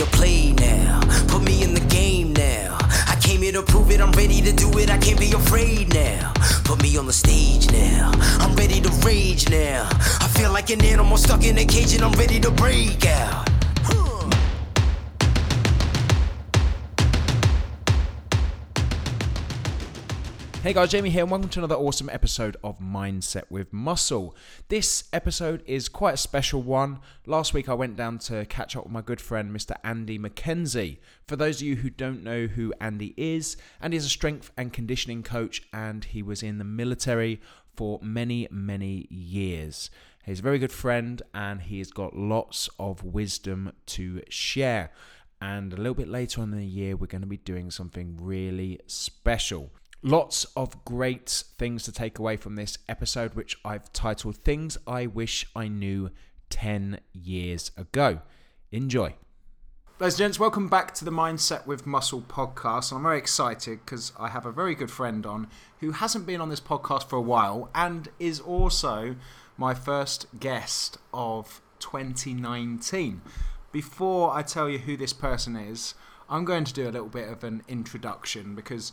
to play now. Put me in the game now. I came here to prove it, I'm ready to do it, I can't be afraid now. Put me on the stage now. I'm ready to rage now. I feel like an animal stuck in a cage and I'm ready to break out. Hey guys, Jamie here, and welcome to another awesome episode of Mindset with Muscle. This episode is quite a special one. Last week I went down to catch up with my good friend Mr. Andy McKenzie. For those of you who don't know who Andy is, Andy is a strength and conditioning coach, and he was in the military for many, many years. He's a very good friend, and he's got lots of wisdom to share. And a little bit later on in the year, we're going to be doing something really special. Lots of great things to take away from this episode, which I've titled Things I Wish I Knew 10 Years Ago. Enjoy. Ladies and gents, welcome back to the Mindset with Muscle podcast. I'm very excited because I have a very good friend on who hasn't been on this podcast for a while and is also my first guest of 2019. Before I tell you who this person is, I'm going to do a little bit of an introduction because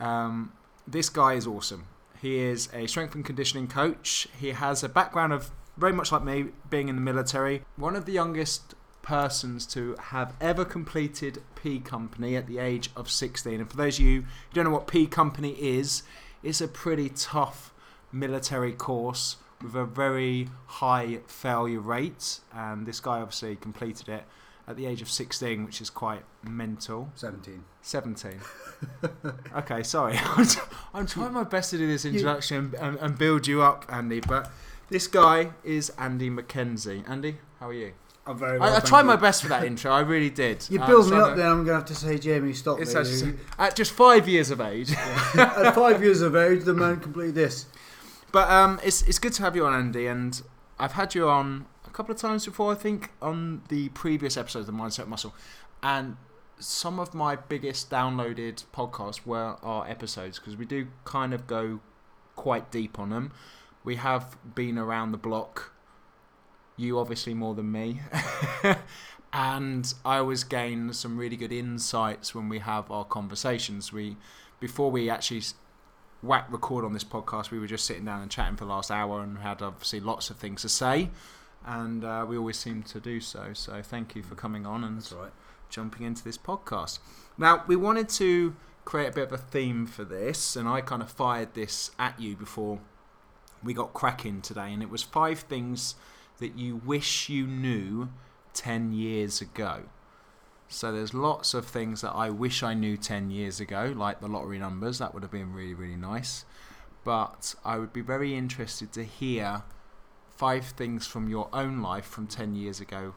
um, this guy is awesome. He is a strength and conditioning coach. He has a background of very much like me, being in the military. One of the youngest persons to have ever completed P Company at the age of 16. And for those of you who don't know what P Company is, it's a pretty tough military course with a very high failure rate. And this guy obviously completed it at the age of 16, which is quite mental. 17. 17. okay, sorry. I'm, trying my best to do this introduction and, and build you up, Andy. But this guy is Andy McKenzie. Andy, how are you? I'm very well. I, I tried you. my best for that intro. I really did. You Uh, build me up, then I'm going to have to say, Jamie, stop It's me. at just five years of age. At five years of age, the man completed this. But um, it's it's good to have you on, Andy, and I've had you on a couple of times before. I think on the previous episodes of Mindset Muscle, and some of my biggest downloaded podcasts were our episodes because we do kind of go quite deep on them. We have been around the block. You obviously more than me. and I always gain some really good insights when we have our conversations. We before we actually whack record on this podcast, we were just sitting down and chatting for the last hour and had obviously lots of things to say. And uh, we always seem to do so. So thank you for coming on and right. jumping into this podcast. Now, we wanted to create a bit of a theme for this, and I kind of fired this at you before we got cracking today, and it was five things that you wish you knew 10 years ago. So there's lots of things that I wish I knew 10 years ago, like the lottery numbers. That would have been really, really nice. But I would be very interested to hear five things from your own life from 10 years ago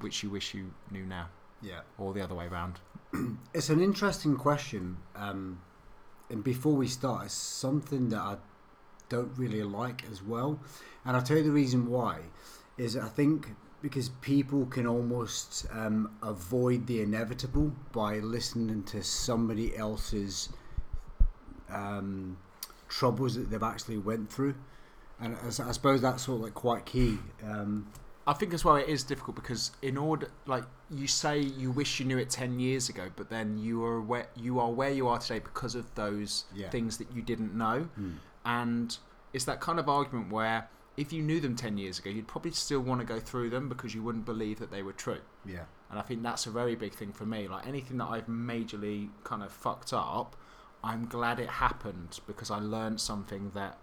which you wish you knew now, Yeah. or the other way around. It's an interesting question. Um, and before we start, it's something that I don't really like as well. And I'll tell you the reason why. Is I think because people can almost um, avoid the inevitable by listening to somebody else's um, troubles that they've actually went through. And I suppose that's sort of like quite key. Um, I think as well it is difficult because in order, like you say, you wish you knew it ten years ago, but then you are where you are where you are today because of those Yeah. things that you didn't know, and it's that kind of argument where if you knew them ten years ago, you'd probably still want to go through them because you wouldn't believe that they were true. yeah. And I think that's a very big thing for me. Like anything that I've majorly kind of fucked up, I'm glad it happened because I learned something that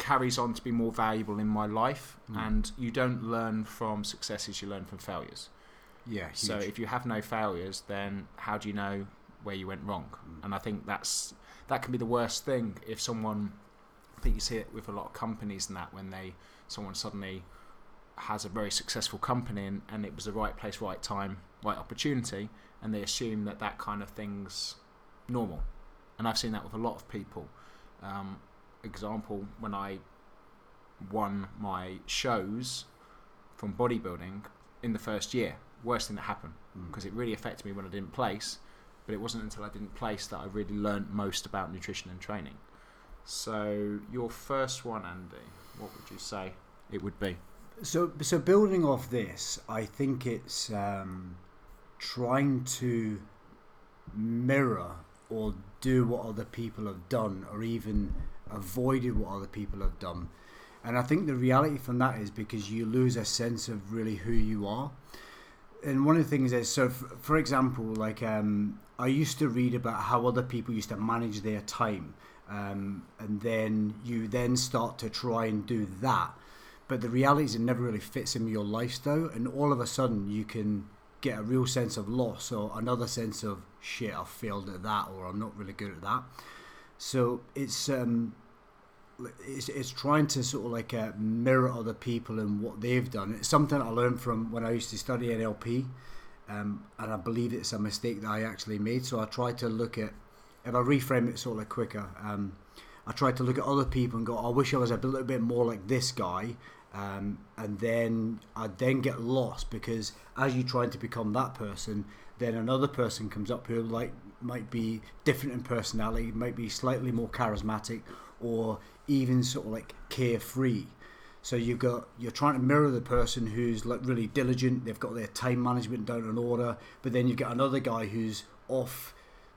carries on to be more valuable in my life. And you don't learn from successes, you learn from failures. Yeah. Huge. So if you have no failures, then how do you know where you went wrong? And I think that's that can be the worst thing if someone. I think you see it with a lot of companies and that when they someone suddenly has a very successful company and, and it was the right place, right time, right opportunity, and they assume that that kind of thing's normal. And I've seen that with a lot of people. Um, example, when I won my shows from bodybuilding in the first year, worst thing that happened because it really affected me when I didn't place. But it wasn't until I didn't place that I really learnt most about nutrition and training. So your first one, Andy, what would you say it would be? So, so building off this, I think it's um, trying to mirror or do what other people have done, or even avoided what other people have done. And I think the reality from that is because you lose a sense of really who you are. And one of the things is, so f- for example, like um, I used to read about how other people used to manage their time, um, and then you then start to try and do that. But the reality is, it never really fits in your lifestyle, and all of a sudden you can get a real sense of loss or another sense of shit. I failed at that, or I'm not really good at that. So it's um, it's, it's trying to sort of like uh, mirror other people and what they've done. It's something I learned from when I used to study NLP, um, and I believe it's a mistake that I actually made. So I try to look at, if I reframe it sort of quicker, um, I try to look at other people and go, I wish I was a little bit more like this guy. Um, and then I then get lost because as you're trying to become that person, then another person comes up who like might be different in personality, might be slightly more charismatic, or even sort of like carefree. So you've got you're trying to mirror the person who's like really diligent. They've got their time management down in order, but then you've got another guy who's off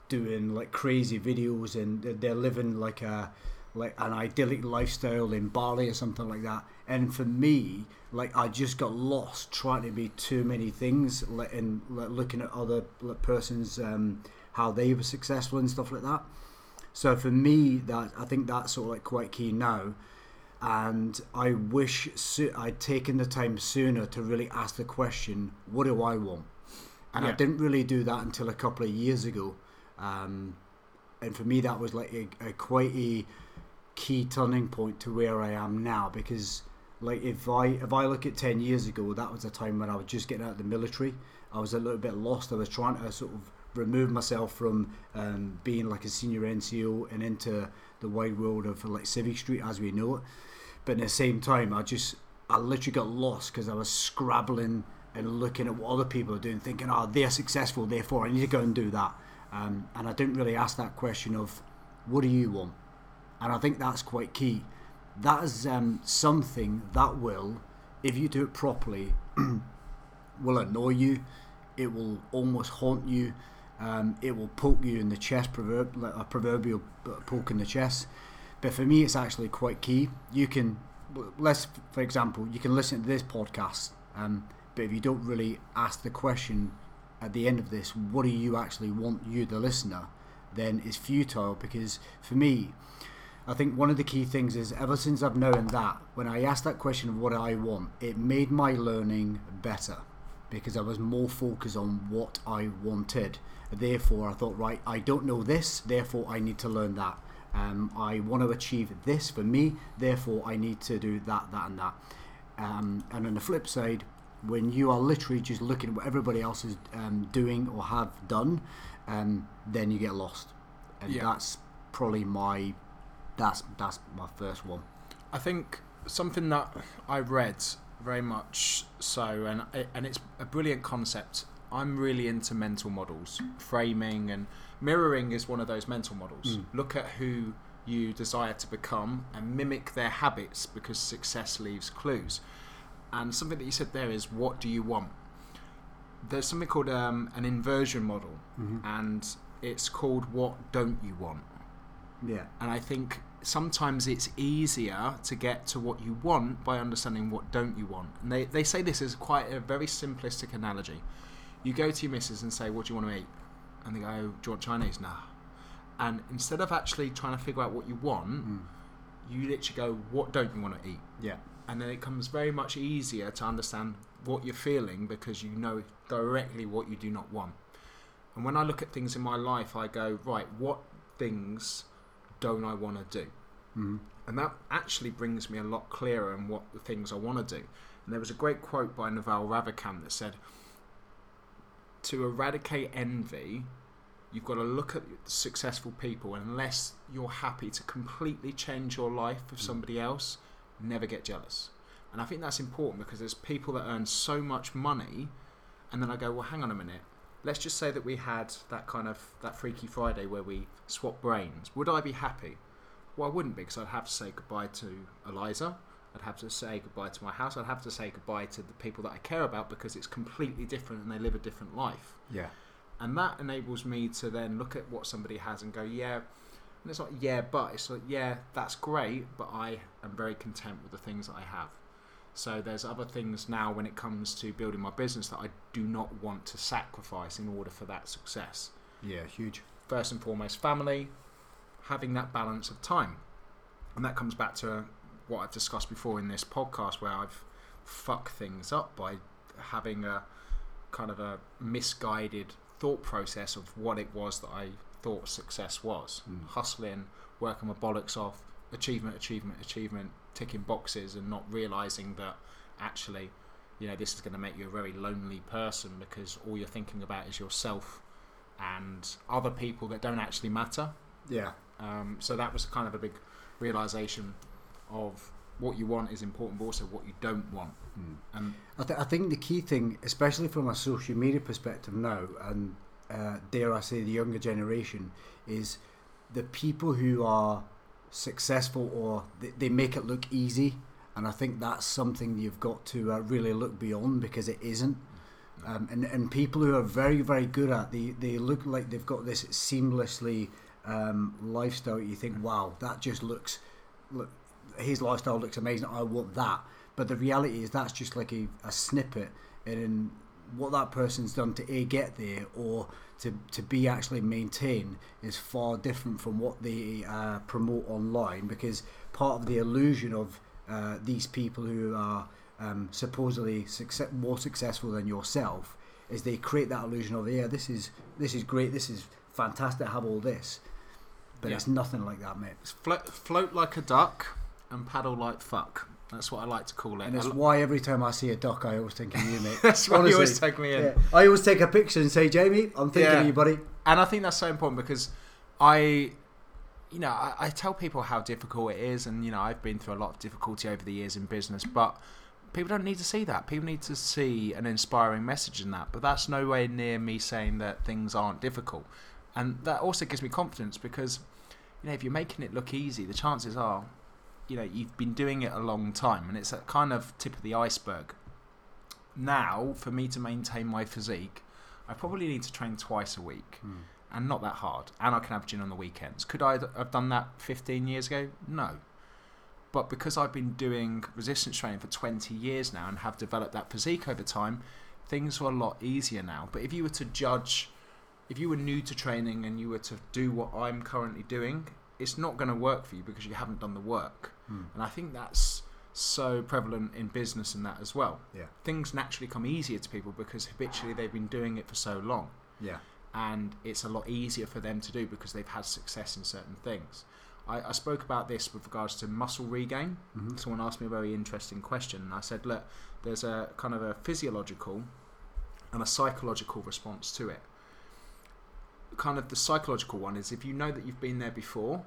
doing like crazy videos and they're living like a like an idyllic lifestyle in Bali or something like that. And for me, like I just got lost trying to be too many things, like, and like, looking at other like, persons um, how they were successful and stuff like that. So for me, that I think that's sort of like quite key now. And I wish so- I'd taken the time sooner to really ask the question, what do I want? And I didn't really do that until a couple of years ago. Um, and for me, that was like a, a quite a key turning point to where I am now because like if I if I look at 10 years ago that was a time when I was just getting out of the military I was a little bit lost I was trying to sort of remove myself from um, being like a senior NCO and into the wide world of like Civvy Street as we know it but at the same time I just I literally got lost because I was scrabbling and looking at what other people are doing thinking oh they're successful therefore I need to go and do that um, and I didn't really ask that question of what do you want and I think that's quite key. That is um, something that will, if you do it properly, will annoy you. It will almost haunt you. Um, it will poke you in the chest, proverb, like a proverbial poke in the chest. But for me, it's actually quite key. You can, let's, for example, you can listen to this podcast, um, but if you don't really ask the question at the end of this, what do you actually want, you the listener, then it's futile because for me, I think one of the key things is ever since I've known that, when I asked that question of what I want, it made my learning better because I was more focused on what I wanted. Therefore, I thought, right, I don't know this, therefore, I need to learn that. Um, I want to achieve this for me, therefore, I need to do that, that, and that. Um, and on the flip side, when you are literally just looking at what everybody else is um, doing or have done, um, then you get lost. And Yeah. that's probably my that's that's my first one. I think something that I read very much so, and and it's a brilliant concept. I'm really into mental models, framing and mirroring is one of those mental models. Look at who you desire to become and mimic their habits because success leaves clues. And something that you said there is, what do you want? There's something called um, an inversion model, and it's called what don't you want? Yeah. and I think sometimes it's easier to get to what you want by understanding what don't you want. And they, they say this is quite a very simplistic analogy. You go to your missus and say, "What do you want to eat?" And they go, "Do you want Chinese?" Nah. And instead of actually trying to figure out what you want, hmm. you literally go, "What don't you want to eat?" Yeah. and then it comes very much easier to understand what you're feeling because you know directly what you do not want. And when I look at things in my life, I go, right, what things don't I want to do? Mm-hmm. And that actually brings me a lot clearer on what the things I want to do. And there was a great quote by Naval Ravikant that said, to eradicate envy, you've got to look at successful people, unless you're happy to completely change your life with somebody else, never get jealous. And I think that's important because there's people that earn so much money, and then I go, well, hang on a minute. Let's just say that we had that kind of that Freaky Friday where we swap brains. Would I be happy? Well, I wouldn't be because I'd have to say goodbye to Eliza, I'd have to say goodbye to my house. I'd have to say goodbye to the people that I care about because it's completely different and they live a different life. Yeah. And that enables me to then look at what somebody has and go, yeah. And it's not yeah, but it's like yeah, that's great, but I am very content with the things that I have. So there's other things now when it comes to building my business that I do not want to sacrifice in order for that success. Yeah, huge. First and foremost, family, having that balance of time. And that comes back to what I've discussed before in this podcast where I've fucked things up by having a kind of a misguided thought process of what it was that I thought success was. Mm. Hustling, working my bollocks off, achievement, achievement, achievement, ticking boxes and not realizing that actually, you know, this is going to make you a very lonely person because all you're thinking about is yourself and other people that don't actually matter. Yeah. Um, so that was kind of a big realization of what you want is important, but also what you don't want. Mm. And I, th- I think the key thing, especially from a social media perspective now, and uh, dare I say the younger generation, is the people who are successful or they, they make it look easy. And I think that's something you've got to uh, really look beyond because it isn't. Um, and, and people who are very, very good at they, they look like they've got this seamlessly um, lifestyle. You think, wow, that just looks, look, his lifestyle looks amazing. I want that. But the reality is that's just like a, a snippet in what that person's done to a get there or to, to be actually maintained is far different from what they uh, promote online because part of the illusion of uh, these people who are um, supposedly success, more successful than yourself is they create that illusion of yeah this is this is great this is fantastic have all this but Yeah. it's nothing like that mate float, float like a duck and paddle like fuck. That's what I like to call it. and that's lo- why every time I see a doc, I always think of you mate That's why you always take me in. Yeah. I always take a picture and say Jamie I'm thinking Yeah. of you buddy and I think that's so important because I, you know, I, I tell people how difficult it is, and you know, I've been through a lot of difficulty over the years in business, but people don't need to see that. People need to see an inspiring message in that. But that's nowhere near me saying that things aren't difficult, and that also gives me confidence because, you know, if you're making it look easy, the chances are, you know, you've been doing it a long time, and it's a kind of tip of the iceberg. Now, for me to maintain my physique, I probably need to train twice a week hmm. and not that hard. And I can have gin on the weekends. Could I have done that 15 years ago? No. But because I've been doing resistance training for 20 years now and have developed that physique over time, things are a lot easier now. But if you were to judge, if you were new to training and you were to do what I'm currently doing, it's not going to work for you because you haven't done the work. Hmm. And I think that's so prevalent in business and that as well. Yeah. Things naturally come easier to people because habitually they've been doing it for so long yeah and it's a lot easier for them to do because they've had success in certain things. I, I spoke about this with regards to muscle regain. Mhm. Someone asked me a very interesting question, and I said, Look, there's a kind of a physiological and a psychological response to it. Kind of the psychological one is if you know that you've been there before,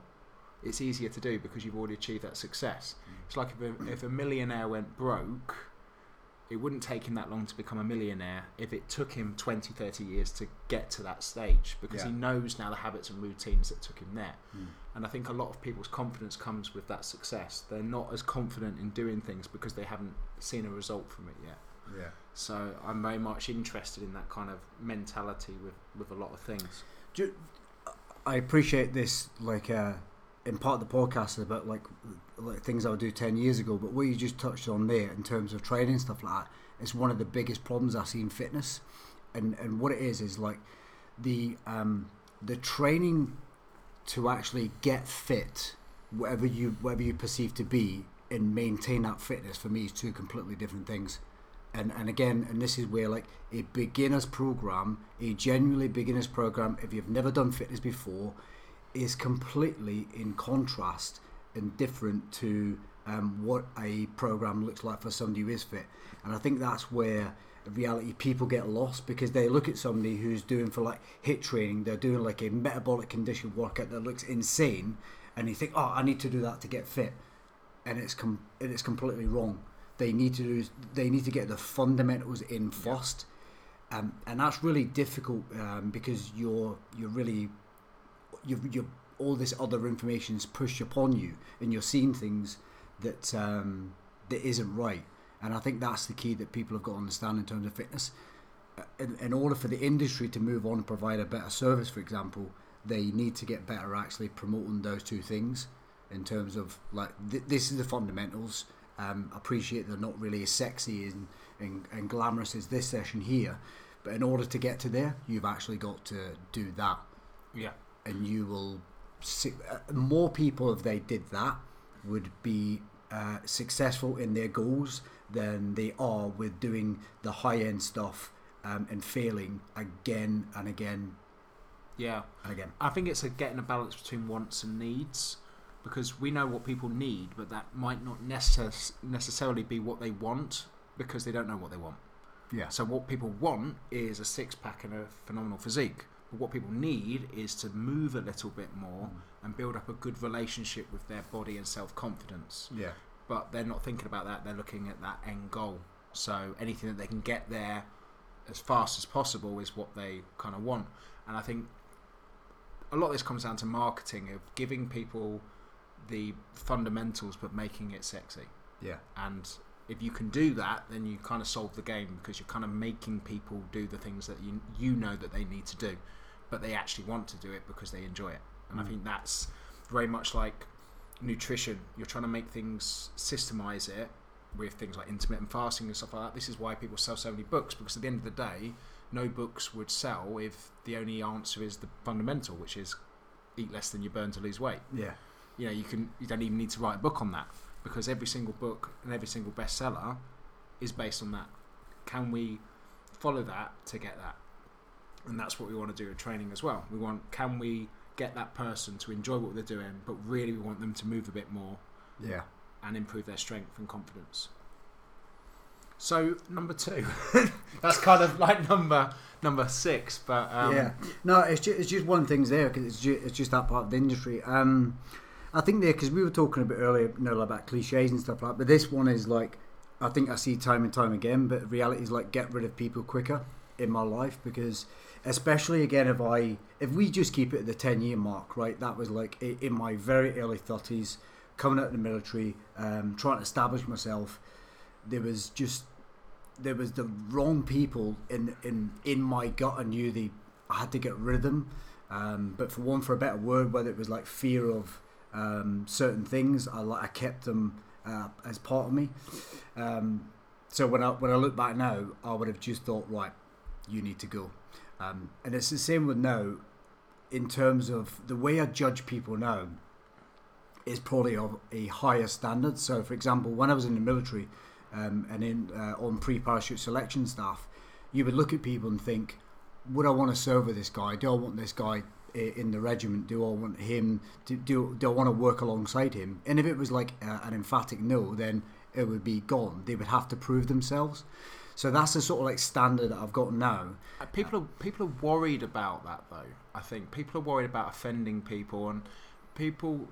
it's easier to do because you've already achieved that success. It's like if a, if a millionaire went broke, it wouldn't take him that long to become a millionaire if it took him 20, 30 years to get to that stage because he knows now the habits and routines that took him there. Mm. And I think a lot of people's confidence comes with that success. They're not as confident in doing things because they haven't seen a result from it yet. yeah So I'm very much interested in that kind of mentality with, with a lot of things. Ju- I appreciate this, like uh, in part of the podcast is about like like things I would do ten years ago. But what you just touched on there in terms of training and stuff like that is one of the biggest problems I see in fitness, and and what it is is like the um, the training to actually get fit, whatever you whatever you perceive to be, and maintain that fitness for me is two completely different things and and again and this is where like a beginner's program a genuinely beginner's program if you've never done fitness before is completely in contrast and different to um, what a program looks like for somebody who is fit. And i think that's where reality people get lost because they look at somebody who's doing for like HIIT training they're doing like a metabolic condition workout that looks insane and you think oh i need to do that to get fit. And it's com- and it's completely wrong. They need to do they need to get the fundamentals in first, um, and that's really difficult um, because you're you're really you've you all this other information is pushed upon you, and you're seeing things that um, that isn't right. And I think that's the key that people have got to understand in terms of fitness. Uh, In, in order for the industry to move on and provide a better service, for example, they need to get better actually promoting those two things in terms of like th- this is the fundamentals. Um, appreciate they're not really as sexy and, and, and glamorous as this session here, but in order to get to there, you've actually got to do that Yeah. And you will see, uh, more people if they did that would be uh, successful in their goals than they are with doing the high end stuff um, and failing again and again Yeah. and again. I think it's a getting a balance between wants and needs because we know what people need, but that might not necess- necessarily be what they want because they don't know what they want. Yeah. So what people want is a six pack and a phenomenal physique. But what people need is to move a little bit more and build up a good relationship with their body and self confidence. Yeah. But they're not thinking about that. They're looking at that end goal. So anything that they can get there as fast as possible is what they kind of want. And I think a lot of this comes down to marketing of giving people the fundamentals but making it sexy. Yeah. And if you can do that, then you kind of solve the game because you're kind of making people do the things that you you know that they need to do, but they actually want to do it because they enjoy it. And I mm. think that's very much like nutrition. You're trying to make things systemize it with things like intermittent fasting and stuff like that. This is why people sell so many books because at the end of the day, no books would sell if the only answer is the fundamental, which is eat less than you burn to lose weight Yeah. you know you can you don't even need to write a book on that because every single book and every single bestseller is based on that can we follow that to get that and that's what we want to do at training as well we want can we get that person to enjoy what they're doing but really we want them to move a bit more Yeah. and improve their strength and confidence so number two that's kind of like number number six but um, yeah. No, it's just, it's just one thing's there because it's just, it's just that part of the industry. Um, I think there because we were talking a bit earlier, you know, about cliches and stuff like. that, But this one is like, I think I see time and time again. But reality is like get rid of people quicker in my life because, especially again, if I if we just keep it at the ten year mark, right? That was like in my very early thirties, coming out of the military, um, trying to establish myself. There was just there was the wrong people in in in my gut. I knew they I had to get rid of them. Um, but for one, for a better word, whether it was like fear of um, certain things, I I kept them uh, as part of me. Um, so when I when I look back now, I would have just thought, right, you need to go. Um, and it's the same with now, in terms of the way I judge people now, is probably of a higher standard. So, for example, when I was in the military um, and in uh, on pre-parachute selection staff, you would look at people and think, would I want to serve with this guy? Do I want this guy in the regiment? Do I want him? To, do do I want to work alongside him? And if it was like uh, an emphatic no, then it would be gone. They would have to prove themselves. So that's the sort of like standard that I've got now. Uh, People are people are worried about that though. I think people are worried about offending people, and people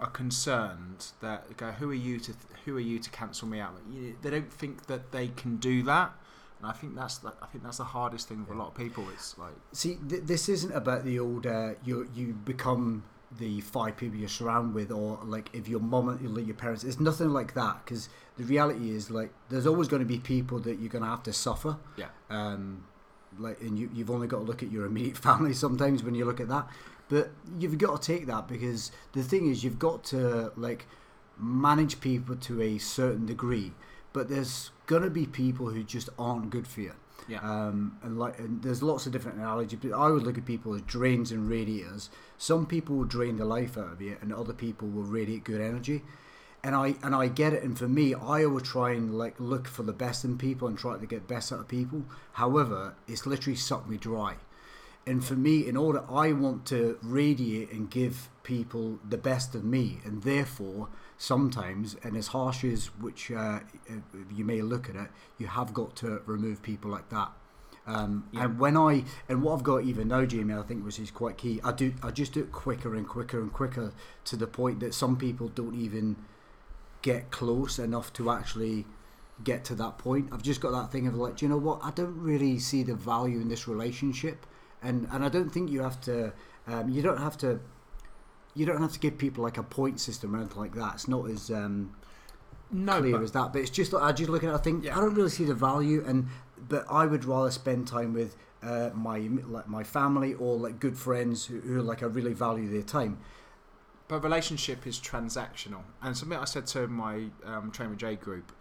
are concerned that go, "Who are you to who are you to cancel me out?" They don't think that they can do that, and I think that's the, I think that's the hardest thing with a lot of people. It's like See, th- this isn't about the older uh, you you become the five people you surround with, or like if your mom and your parents. It's nothing like that because the reality is like there's always going to be people that you're going to have to suffer. yeah, Um, like, and you you've only got to look at your immediate family sometimes when you look at that. But you've got to take that because the thing is you've got to like manage people to a certain degree. But there's gonna be people who just aren't good for you. yeah, Um, and like, and there's lots of different analogies. But I would look at people as drains and radiators. Some people will drain the life out of you, and other people will radiate good energy. And I and I get it. And for me, I always try and like look for the best in people and try to get best out of people. However, it's literally sucked me dry. And for me, in order, I want to radiate and give people the best of me, and therefore, sometimes, and as harsh as which uh, you may look at it, you have got to remove people like that. Um, Yeah. And when I and what I've got even now, Jamie, I think which is quite key. I do I just do it quicker and quicker and quicker to the point that some people don't even get close enough to actually get to that point. I've just got that thing of like, you know what? I don't really see the value in this relationship, and and I don't think you have to. Um, you don't have to. You don't have to give people like a point system or anything like that. It's not as. Um, No, clear as that. But it's just I just look at it. I think Yeah. I don't really see the value, and but I would rather spend time with uh, my like my family or like good friends who, who like I really value their time. But relationship is transactional, and something I said to my um, Train with J group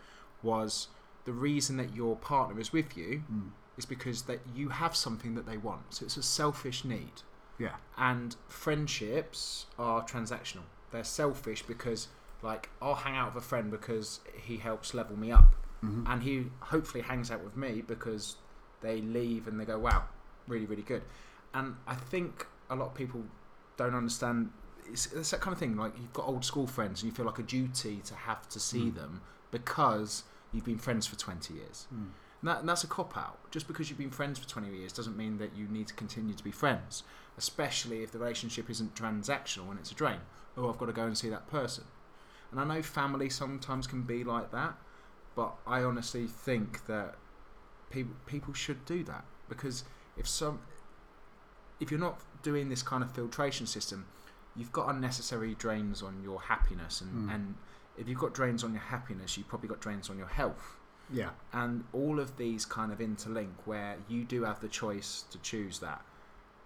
was the reason that your partner is with you Mm. is because that you have something that they want. So it's a selfish need, Yeah, and friendships are transactional. They're selfish because, like, I'll hang out with a friend because he helps level me up, Mhm. and he hopefully hangs out with me because they leave and they go, "Wow, really, really good." And I think a lot of people don't understand. It's, it's that kind of thing. Like you've got old school friends, and you feel like a duty to have to see Mm. them because you've been friends for twenty years. Mm. And, that, and that's a cop out. Just because you've been friends for 20 years doesn't mean that you need to continue to be friends, especially if the relationship isn't transactional and it's a drain. Oh, I've got to go and see that person. And I know family sometimes can be like that, but I honestly think that people people should do that because if some if you're not doing this kind of filtration system, you've got unnecessary drains on your happiness and, Mm. and if you've got drains on your happiness, you've probably got drains on your health yeah, and all of these kind of interlink where you do have the choice to choose that.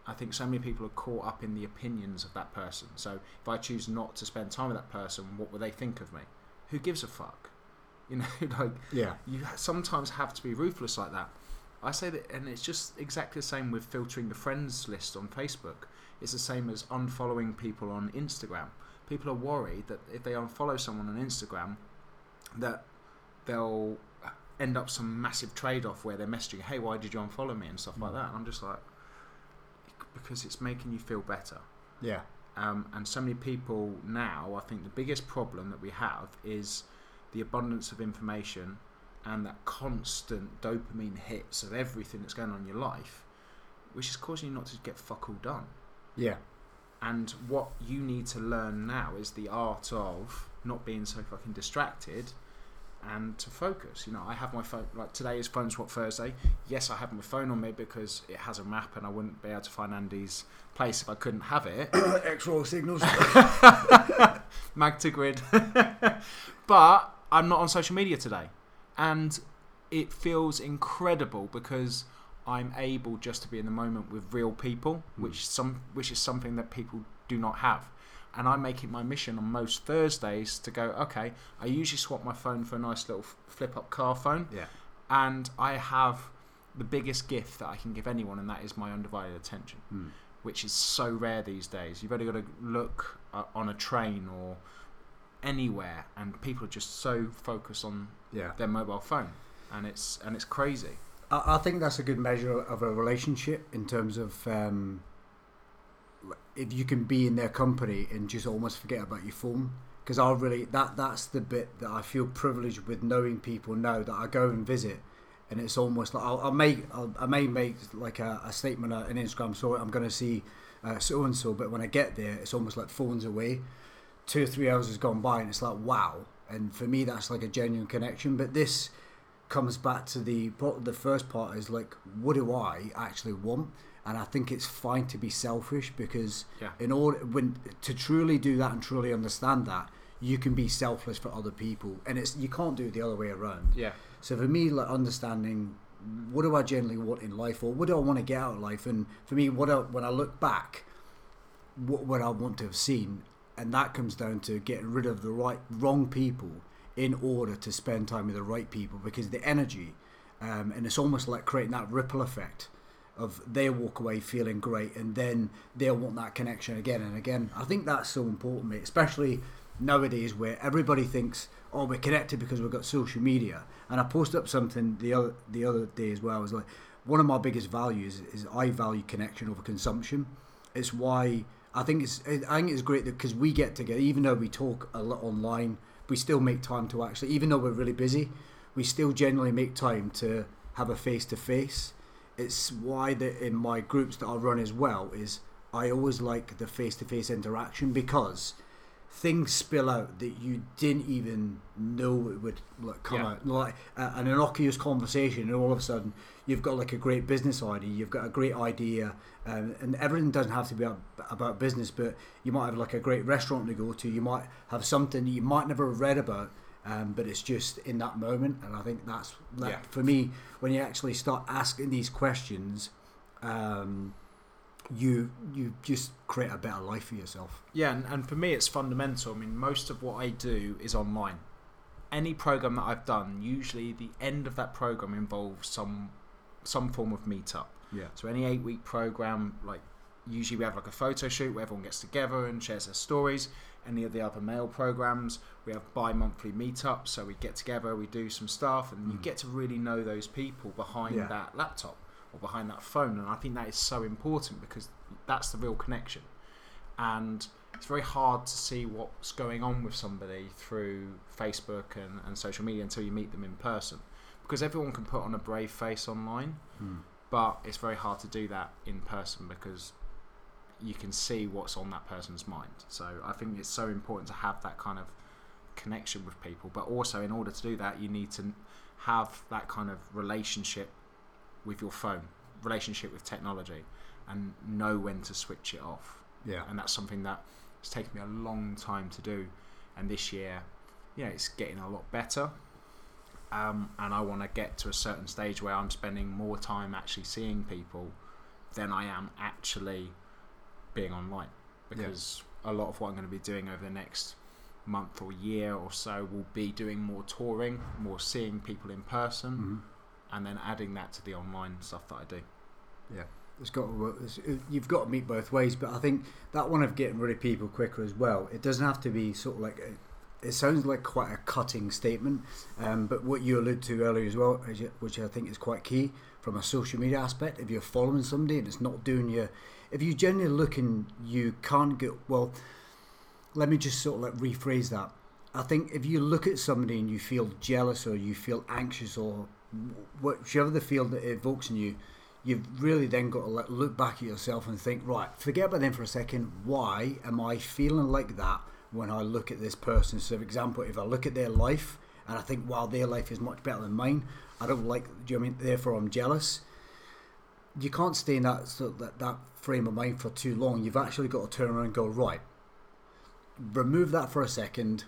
I think so many people are caught up in the opinions of that person. So if I choose not to spend time with that person, what will they think of me? Who gives a fuck? You know, like yeah, you sometimes have to be ruthless like that. I say that, and it's just exactly the same with filtering the friends list on Facebook. It's the same as unfollowing people on Instagram. People are worried that if they unfollow someone on Instagram, that they'll end up some massive trade-off where they're messaging, "Hey, why did you unfollow me?" and stuff like Mm. that. And I'm just like, because it's making you feel better. yeah, Um, and so many people now, I think the biggest problem that we have is the abundance of information and that constant dopamine hits of everything that's going on in your life, which is causing you not to get fuck all done. yeah, And what you need to learn now is the art of not being so fucking distracted and to focus. You know, I have my phone, like today is Phone Swap Thursday. Yes, I have my phone on me because it has a map and I wouldn't be able to find Andy's place if I couldn't have it. X-roll signals. mag to grid. but I'm not on social media today. And it feels incredible because I'm able just to be in the moment with real people, Mm. which some which is something that people do not have. And I make it my mission on most Thursdays to go, okay, I usually swap my phone for a nice little flip up car phone yeah, and I have the biggest gift that I can give anyone, and that is my undivided attention, Mm. which is so rare these days. You've only got to look uh, on a train or anywhere, and people are just so focused on yeah. their mobile phone, and it's and it's crazy. I, I think that's a good measure of a relationship in terms of um, if you can be in their company and just almost forget about your phone. Because I really that that's the bit that I feel privileged with knowing people now that I go and visit, and it's almost like I'll, I'll make I'll, I may make like a, a statement on Instagram. So I'm going to see so and so, but when I get there, it's almost like phones away. Two or three hours has gone by, and it's like wow. And for me, that's like a genuine connection. But this comes back to the the first part is like what do I actually want and I think it's fine to be selfish because Yeah. in order when to truly do that and truly understand that you can be selfless for other people. And it's you can't do it the other way around. Yeah, so for me like understanding what do I generally want in life or what do I want to get out of life? And for me what I, when I look back what what I want to have seen? And that comes down to getting rid of the right wrong people in order to spend time with the right people because the energy um, and it's almost like creating that ripple effect of they walk away feeling great and then they'll want that connection again and again. I think that's so important mate especially nowadays where everybody thinks oh we're connected because we've got social media. And I posted up something the other the other day as well I was like one of my biggest values is I value connection over consumption. It's why I think it's I think it's great that because we get together even though we talk a lot online we still make time to actually even though we're really busy we still generally make time to have a face to face it's why that in my groups that I run as well is I always like the face to face interaction because things spill out that you didn't even know it would like come Yeah. out like uh, an innocuous conversation and all of a sudden you've got like a great business idea you've got a great idea um, and everything doesn't have to be about, about business but you might have like a great restaurant to go to you might have something you might never have read about um, but it's just in that moment, and I think that's that, Yeah. for me when you actually start asking these questions. Um, you you just create a better life for yourself. Yeah, and, and for me, it's fundamental. I mean, most of what I do is online. Any program that I've done, usually the end of that program involves some some form of meetup. Yeah. So any eight week program, like usually we have like a photo shoot where everyone gets together and shares their stories. Any of the other male programs, we have bi-monthly meetups, so we get together, we do some stuff, and you Mm. get to really know those people behind Yeah. that laptop or behind that phone. And I think that is so important because that's the real connection. And it's very hard to see what's going on with somebody through Facebook and, and social media until you meet them in person. Because everyone can put on a brave face online, but it's very hard to do that in person because you can see what's on that person's mind. So I think it's so important to have that kind of connection with people, but also in order to do that, you need to have that kind of relationship with your phone, relationship with technology, and know when to switch it off. Yeah. And that's something that has taken me a long time to do. And this year, you know, it's getting a lot better. Um, and I want to get to a certain stage where I'm spending more time actually seeing people than I am actually being online. Because a lot of what I'm going to be doing over the next month or year or so will be doing more touring, more seeing people in person, Mhm. and then adding that to the online stuff that I do. Yeah, it's got to work. It's, you've got to meet both ways. But I think that one of getting rid of people quicker as well. It doesn't have to be sort of like. It sounds like quite a cutting statement, um, but what you alluded to earlier as well, which I think is quite key from a social media aspect. If you're following somebody and it's not doing you, if you genuinely looking, you can't get well. Let me just sort of like rephrase that. I think if you look at somebody and you feel jealous or you feel anxious or wh- whichever the feel that evokes in you, you've really then got to look back at yourself and think, right, forget about them for a second. Why am I feeling like that when I look at this person? So, for example, if I look at their life and I think, wow, their life is much better than mine, I don't like. Do you know I mean? Therefore, I'm jealous. You can't stay in that of that, that frame of mind for too long. You've actually got to turn around and go, right, remove that for a second.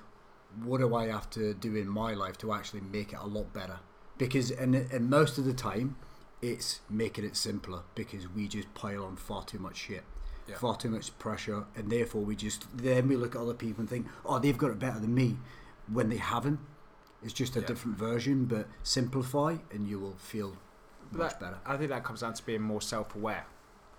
What do I have to do in my life to actually make it a lot better? Because, and, and most of the time, it's making it simpler because we just pile on far too much shit, Yeah. far too much pressure, and therefore we just then we look at other people and think, oh, they've got it better than me, when they haven't. It's just a Yeah. different version, but simplify, and you will feel much That- better. I think that comes down to being more self-aware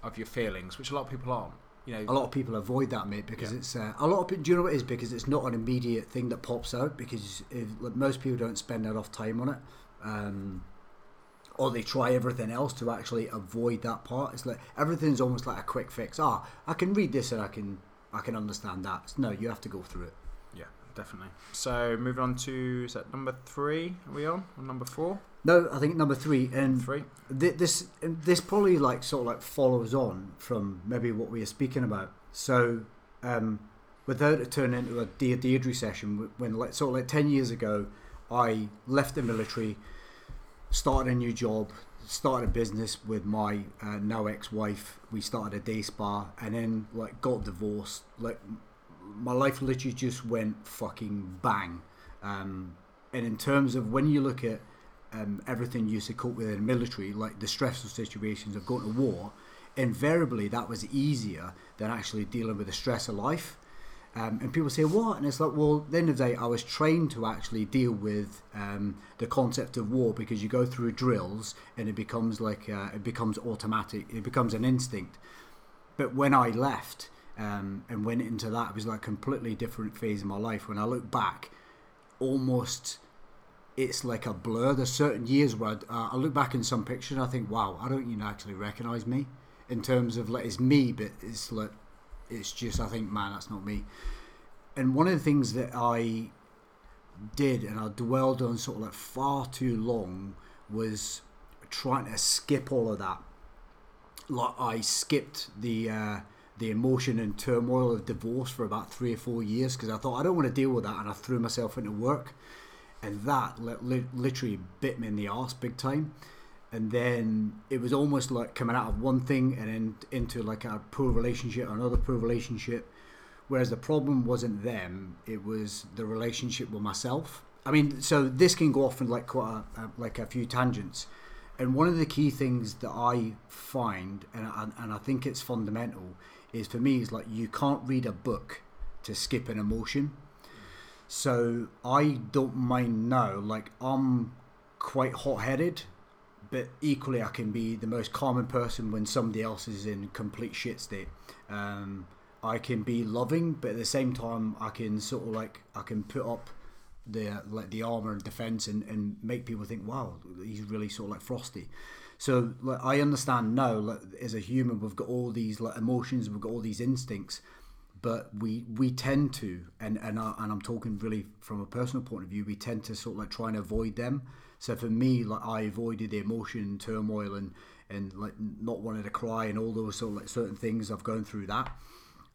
of your feelings, which a lot of people aren't. You know, A lot of people avoid that, mate, because Yeah. it's uh, a lot of people. Do you know what it is? Because it's not an immediate thing that pops out. Because if, like, most people don't spend enough time on it, um, or they try everything else to actually avoid that part. It's like everything's almost like a quick fix. Ah, I can read this and I can I can understand that. No, you have to go through it. yeah, definitely. So moving on to is that number three? Are we on or number four? No, I think number three and Three. Th- this this probably like sort of like follows on from maybe what we are speaking about. So, um, without it turning into a Dear Deidre session, wh- when like sort of like ten years ago, I left the military, started a new job, started a business with my uh, now ex-wife. We started a day spa, and then like got divorced. Like my life literally just went fucking bang. Um, and in terms of when you look at um, everything you used to cope with in the military, like the stressful situations of going to war, invariably that was easier than actually dealing with the stress of life. Um, and people say, what? And it's like, well, at the end of the day, I was trained to actually deal with um, the concept of war because you go through drills and it becomes like, uh, it becomes automatic, it becomes an instinct. But when I left um, and went into that, it was like a completely different phase of my life. When I look back, almost it's like a blur. There's certain years where uh, I look back in some pictures and I think, wow, I don't even actually recognize me in terms of like it's me, but it's like it's just I think, man, that's not me. And one of the things that I did and I dwelled on sort of like far too long was trying to skip all of that. Like I skipped the uh, the emotion and turmoil of divorce for about three or four years because I thought I don't want to deal with that, and I threw myself into work, and that li- li- literally bit me in the arse big time. And then it was almost like coming out of one thing and then into like a poor relationship, or another poor relationship. Whereas the problem wasn't them, it was the relationship with myself. I mean, so this can go off in like quite a, a, like a few tangents, and one of the key things that I find, and and, and I think it's fundamental, is for me is like you can't read a book to skip an emotion. So I don't mind now. Like I'm quite hot-headed, but equally I can be the most common person when somebody else is in complete shit state. Um, I can be loving, but at the same time I can sort of like I can put up the like the armor and defense and, and make people think, wow, he's really sort of like frosty. So like, I understand now, like, as a human, we've got all these like emotions, we've got all these instincts, but we we tend to, and and I, and I'm talking really from a personal point of view, we tend to sort of like try and avoid them. So for me, like I avoided the emotion and turmoil and and like not wanting to cry and all those sort of like certain things. I've gone through that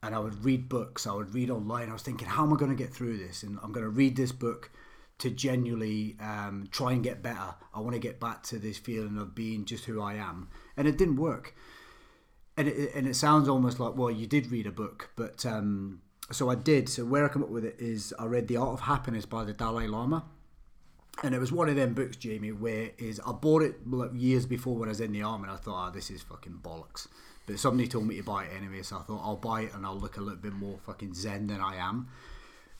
and I would read books. I would read online. I was thinking, how am I going to get through this? And I'm going to read this book to genuinely um, try and get better. I want to get back to this feeling of being just who I am, and it didn't work. And it, and it sounds almost like, well, you did read a book, but um, so I did. So where I come up with it is I read The Art of Happiness by the Dalai Lama. And it was one of them books, Jamie, where is I bought it years before when I was in the army, and I thought, oh, this is fucking bollocks. But somebody told me to buy it anyway, so I thought I'll buy it and I'll look a little bit more fucking zen than I am.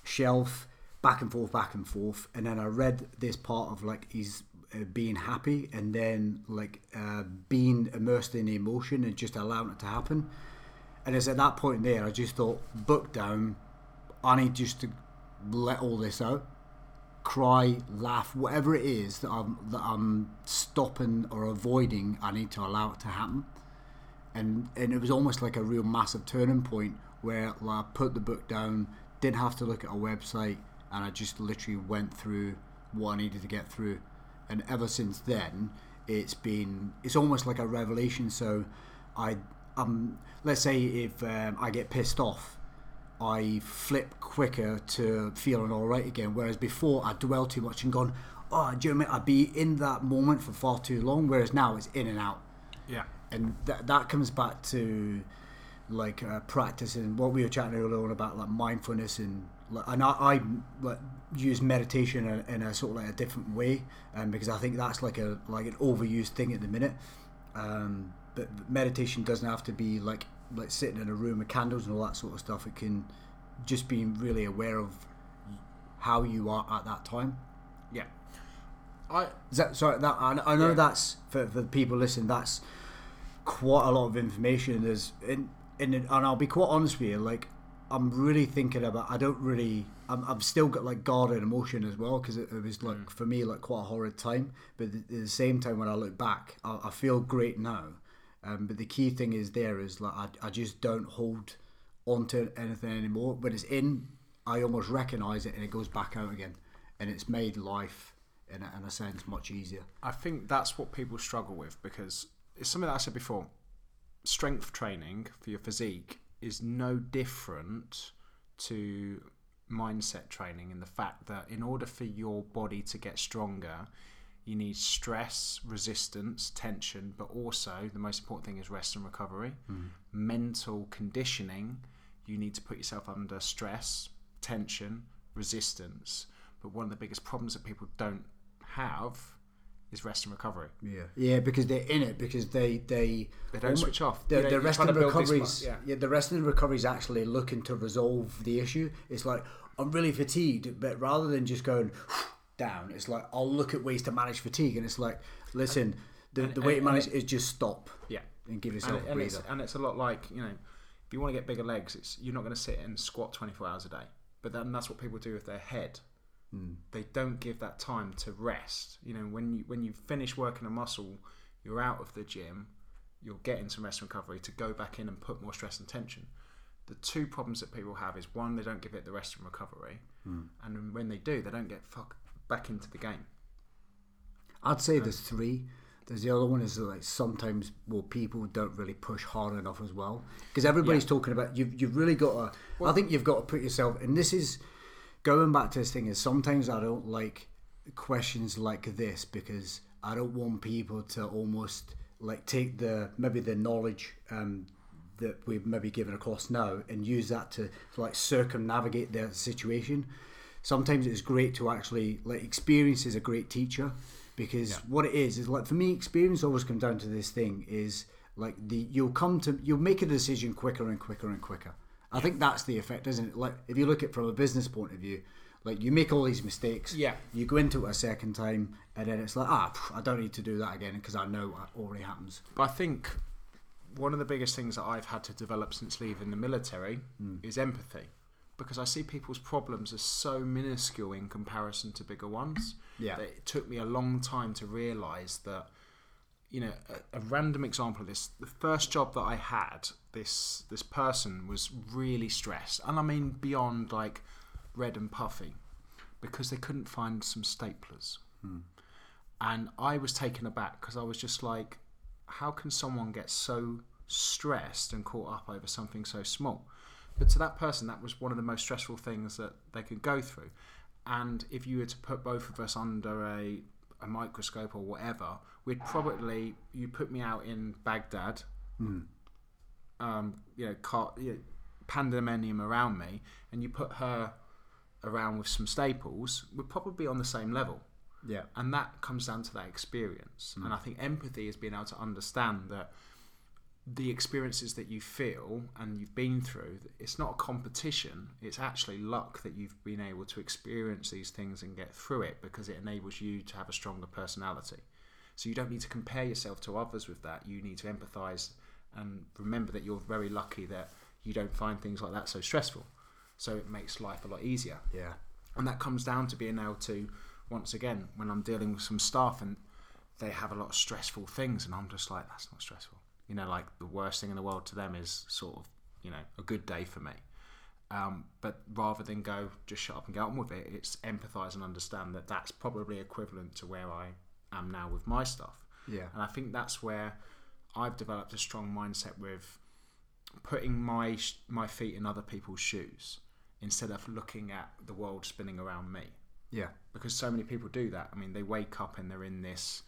Shelf, back and forth, back and forth, and then I read this part of like he's uh, being happy and then like uh, being immersed in the emotion and just allowing it to happen. And it's at that point there I just thought, book down. I need just to let all this out, cry, laugh, whatever it is that I'm that I'm stopping or avoiding. I need to allow it to happen and and it was almost like a real massive turning point where like, I put the book down, didn't have to look at a website, and I just literally went through what I needed to get through, and ever since then, it's been it's almost like a revelation. So, I um let's say if um, I get pissed off, I flip quicker to feeling all right again. Whereas before, I dwell too much and gone, oh, do you know what I mean? I'd be in that moment for far too long. Whereas now it's in and out Yeah. and that that comes back to like uh, practicing what we were chatting earlier on about like mindfulness and like, and I, I like use meditation in a, in a sort of like a different way um, because I think that's like a like an overused thing at the minute um, but meditation doesn't have to be like like sitting in a room with candles and all that sort of stuff it can just be really aware of how you are at that time Yeah. I is that sorry? That I, I know Yeah. that's for for the people listening. That's quite a lot of information. There's and and and I'll be quite honest with you. Like I'm really thinking about. I don't really. I'm, I've still got like guarded emotion as well because it, it was like mm. for me like quite a horrid time. But at the same time, when I look back, I, I feel great now. Um, but the key thing is there is like I, I just don't hold onto anything anymore. When it's in, I almost recognise it and it goes back out again, and it's made life in a, in a sense much easier. I think that's what people struggle with because it's something that I said before. Strength training for your physique is no different to mindset training in the fact that in order for your body to get stronger, you need stress, resistance, tension, but also the most important thing is rest and recovery. Hmm. Mental conditioning, you need to put yourself under stress, tension, resistance. But one of the biggest problems that people don't have is rest and recovery. Yeah, yeah, because they're in it because they they They don't switch off. The, You know, the rest and recovery, to the build this recoveries, mu- yeah. yeah. the rest of the recoveries actually looking to resolve the issue. It's like I'm really fatigued, but rather than just going down, it's like I'll look at ways to manage fatigue, and it's like, listen, the, the way to manage it- is just stop Yeah. and give yourself it- a and, it's, and it's a lot like, you know, if you want to get bigger legs, it's you're not going to sit and squat 24 hours a day. But then that's what people do with their head. Hmm. They don't give that time to rest. You know, when you when you finish working a muscle, you're out of the gym, you'll get some rest and recovery to go back in and put more stress and tension. The two problems that people have is one, they don't give it the rest and recovery, hmm. and when they do, they don't get fuck back into the game. I'd say there's three. There's the other one is like sometimes well people don't really push hard enough as well because everybody's talking about you've you've really got to. I think you've got to put yourself and this is going back to this thing is sometimes I don't like questions like this because I don't want people to almost like take the maybe the knowledge um, that we've maybe given across now and use that to like circumnavigate their situation. Sometimes it's great to actually like experience is a great teacher because what it is is like for me experience always comes down to this thing is like the you'll come to you'll make a decision quicker and quicker and quicker. I think that's the effect isn't it? Like if you look at it from a business point of view like you make all these mistakes Yeah. you go into it a second time and then it's like ah i don't need to do that again because i know what already happens. But I think one of the biggest things that I've had to develop since leaving the military is empathy. Because I see people's problems as so minuscule in comparison to bigger ones. Yeah. That it took me a long time to realise that, you know, a, a random example of this. The first job that I had, this this person was really stressed, and I mean beyond like red and puffy, because they couldn't find some staplers hmm. and I was taken aback because I was just like, how can someone get so stressed and caught up over something so small? But to that person, that was one of the most stressful things that they could go through. And if you were to put both of us under a, a microscope or whatever, we'd probably you put me out in Baghdad, um, you know, car, you know, pandemonium around me, and you put her around with some staples, we're probably on the same level. Yeah. And that comes down to that experience. And i think empathy is being able to understand that the experiences that you feel and you've been through it's not a competition. It's actually luck that you've been able to experience these things and get through it because it enables you to have a stronger personality. So you don't need to compare yourself to others with that. You need to empathize and remember that you're very lucky that you don't find things like that so stressful. So it makes life a lot easier. Yeah. And that comes down to being able to once again when i'm dealing with some staff and they have a lot of stressful things and i'm just like that's not stressful you know like the worst thing in the world to them is sort of you know a good day for me um, but rather than go just shut up and get on with it it's empathize and understand that that's probably equivalent to where i am now with my stuff yeah and I think that's where I've developed a strong mindset with putting my my feet in other people's shoes instead of looking at the world spinning around me. yeah Because so many people do that. I mean, they wake up and they're in this.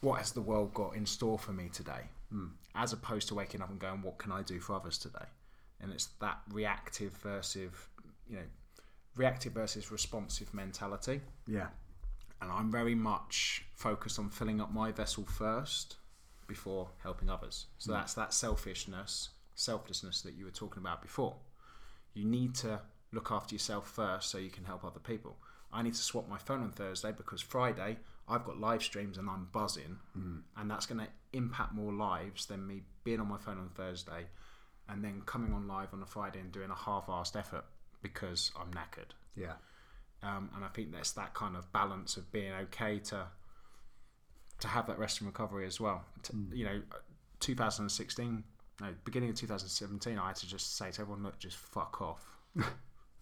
What has the world got in store for me today? Hmm. As opposed to waking up and going, "What can I do for others today?" And it's that reactive versus, you know, reactive versus responsive mentality yeah and I'm very much focused on filling up my vessel first before helping others. So hmm. that's that selfishness, selflessness that you were talking about before. You need to look after yourself first so you can help other people. I need to swap my phone on Thursday because Friday I've got live streams and I'm buzzing, and that's going to impact more lives than me being on my phone on Thursday and then coming on live on a Friday and doing a half-assed effort because I'm knackered yeah um, and I think that's that kind of balance of being okay to to have that rest and recovery as well. To, You know, 2016, no, beginning of 2017, I had to just say to everyone, look, just fuck off.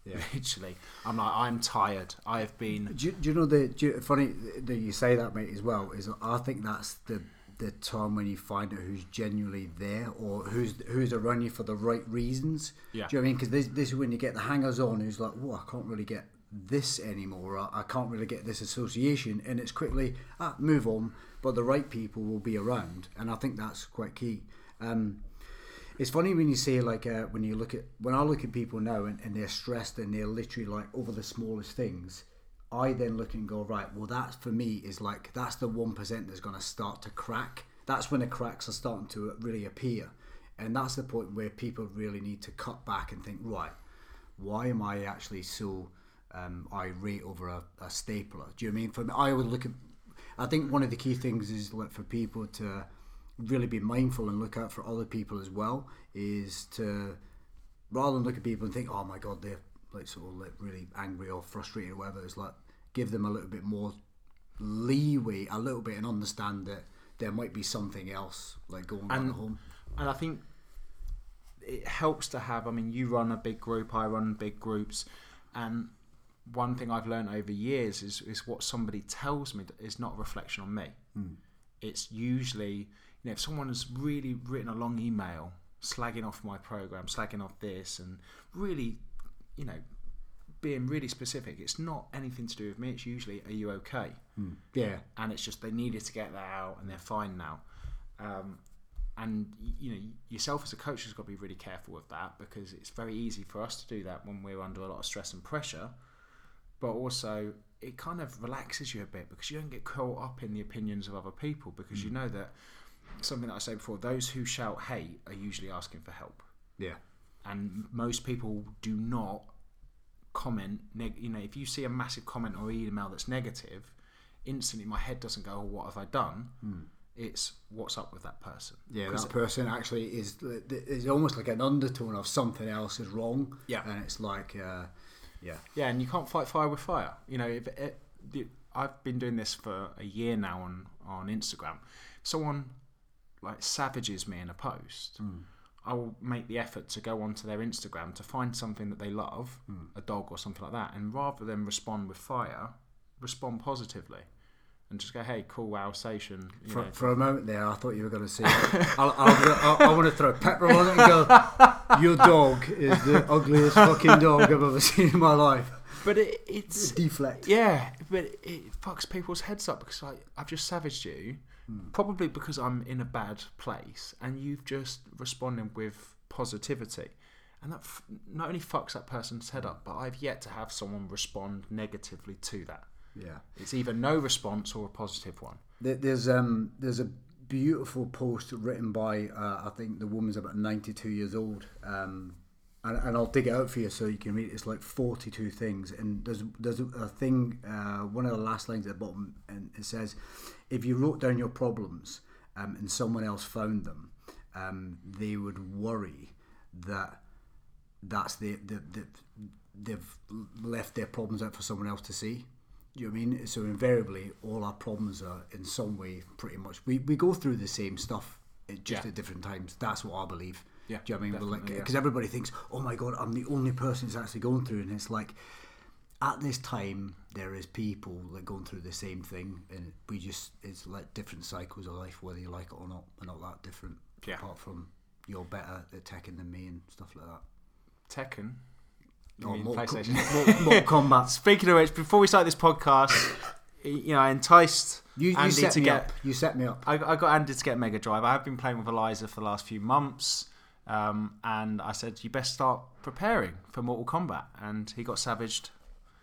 Yeah. Literally, I'm like, I'm tired. I have been. Do you, do you know the do you, funny that you say that, mate? As well is I think that's the the time when you find out who's genuinely there or who's who's around you for the right reasons. Yeah. Do you know what I mean? Because this, this is when you get the hangers on who's like, oh, I can't really get this anymore. I, I can't really get this association, and it's quickly ah move on. But the right people will be around, and I think that's quite key. Um, it's funny when you say like uh, when you look at when I look at people now and, and they're stressed and they're literally like over the smallest things. I then look and go right. Well, that for me is like that's the one percent that's going to start to crack. That's when the cracks are starting to really appear, and that's the point where people really need to cut back and think right. Why am I actually so um, irate over a, a stapler? Do you know I mean? For me, I would look at. I think one of the key things is like for people to really be mindful and look out for other people as well is to rather than look at people and think, oh my god, they're like sort of like really angry or frustrated or whatever. It's like give them a little bit more leeway, a little bit, and understand that there might be something else like going on And- at home. and I think it helps to have. I mean, you run a big group, I run big groups, and one thing I've learned over years is is what somebody tells me is not a reflection on me. Hmm. It's usually, know, if someone has really written a long email slagging off my program, slagging off this, and really, you know, being really specific, it's not anything to do with me. It's usually, are you okay? Yeah, and it's just they needed to get that out and they're fine now. Um, and you know yourself as a coach has got to be really careful with that because it's very easy for us to do that when we're under a lot of stress and pressure. but also it kind of relaxes you a bit because you don't get caught up in the opinions of other people because you know that something that I said before those who shout hate are usually asking for help Yeah. and most people do not comment neg- you know if you see a massive comment or email that's negative instantly my head doesn't go oh what have i done it's what's up with that person Yeah, that person actually is. It's almost like an undertone of something else is wrong. Yeah. and it's like, uh, yeah, Yeah, and you can't fight fire with fire. You know, if it, the, I've been doing this for a year now on on Instagram. Someone like savages me in a post. Hmm. I will make the effort to go onto their Instagram to find something that they love, hmm. a dog or something like that, and rather than respond with fire, respond positively, and just go, "Hey, cool Alsatian." For, know. for a moment there, I thought you were going to say, I'll, I'll, I'll, I want to throw petrol on it and go, your dog is the ugliest fucking dog I've ever seen in my life. But it, it's Deflect. Yeah, but it fucks people's heads up because like I've just savaged you, Hmm. probably because I'm in a bad place, and you've just responded with positivity, and that f- not only fucks that person's head up, but I've yet to have someone respond negatively to that. Yeah. It's either no response or a positive one. There's um there's a beautiful post written by uh, I think the woman's about 92 years old um and, and I'll dig it out for you so you can read it. It's like 42 things and there's there's a thing uh, one of the last lines at the bottom and it says if you wrote down your problems um, and someone else found them um, they would worry that that's the, the, the they've left their problems out for someone else to see. Do you know what I mean? So invariably, all our problems are in some way pretty much we, we go through the same stuff, just Yeah. at different times. That's what I believe. Yeah, Do you know what I mean? We're like yeah. because everybody thinks, oh my god, I'm the only person that's actually going through, and it's like at this time there is people like going through the same thing, and we just it's like different cycles of life, whether you like it or not. We're not that different. Yeah. Apart from you're better at Tekken than me and stuff like that. Tekken. Or mean Mortal, PlayStation? Mortal Kombat. Speaking of which, before we start this podcast, you know, I enticed You, you Andy set to me get up. You set me up. I, I got Andy to get Mega Drive. I have been playing with Eliza for the last few months, um, and I said you best start preparing for Mortal Kombat, and he got savaged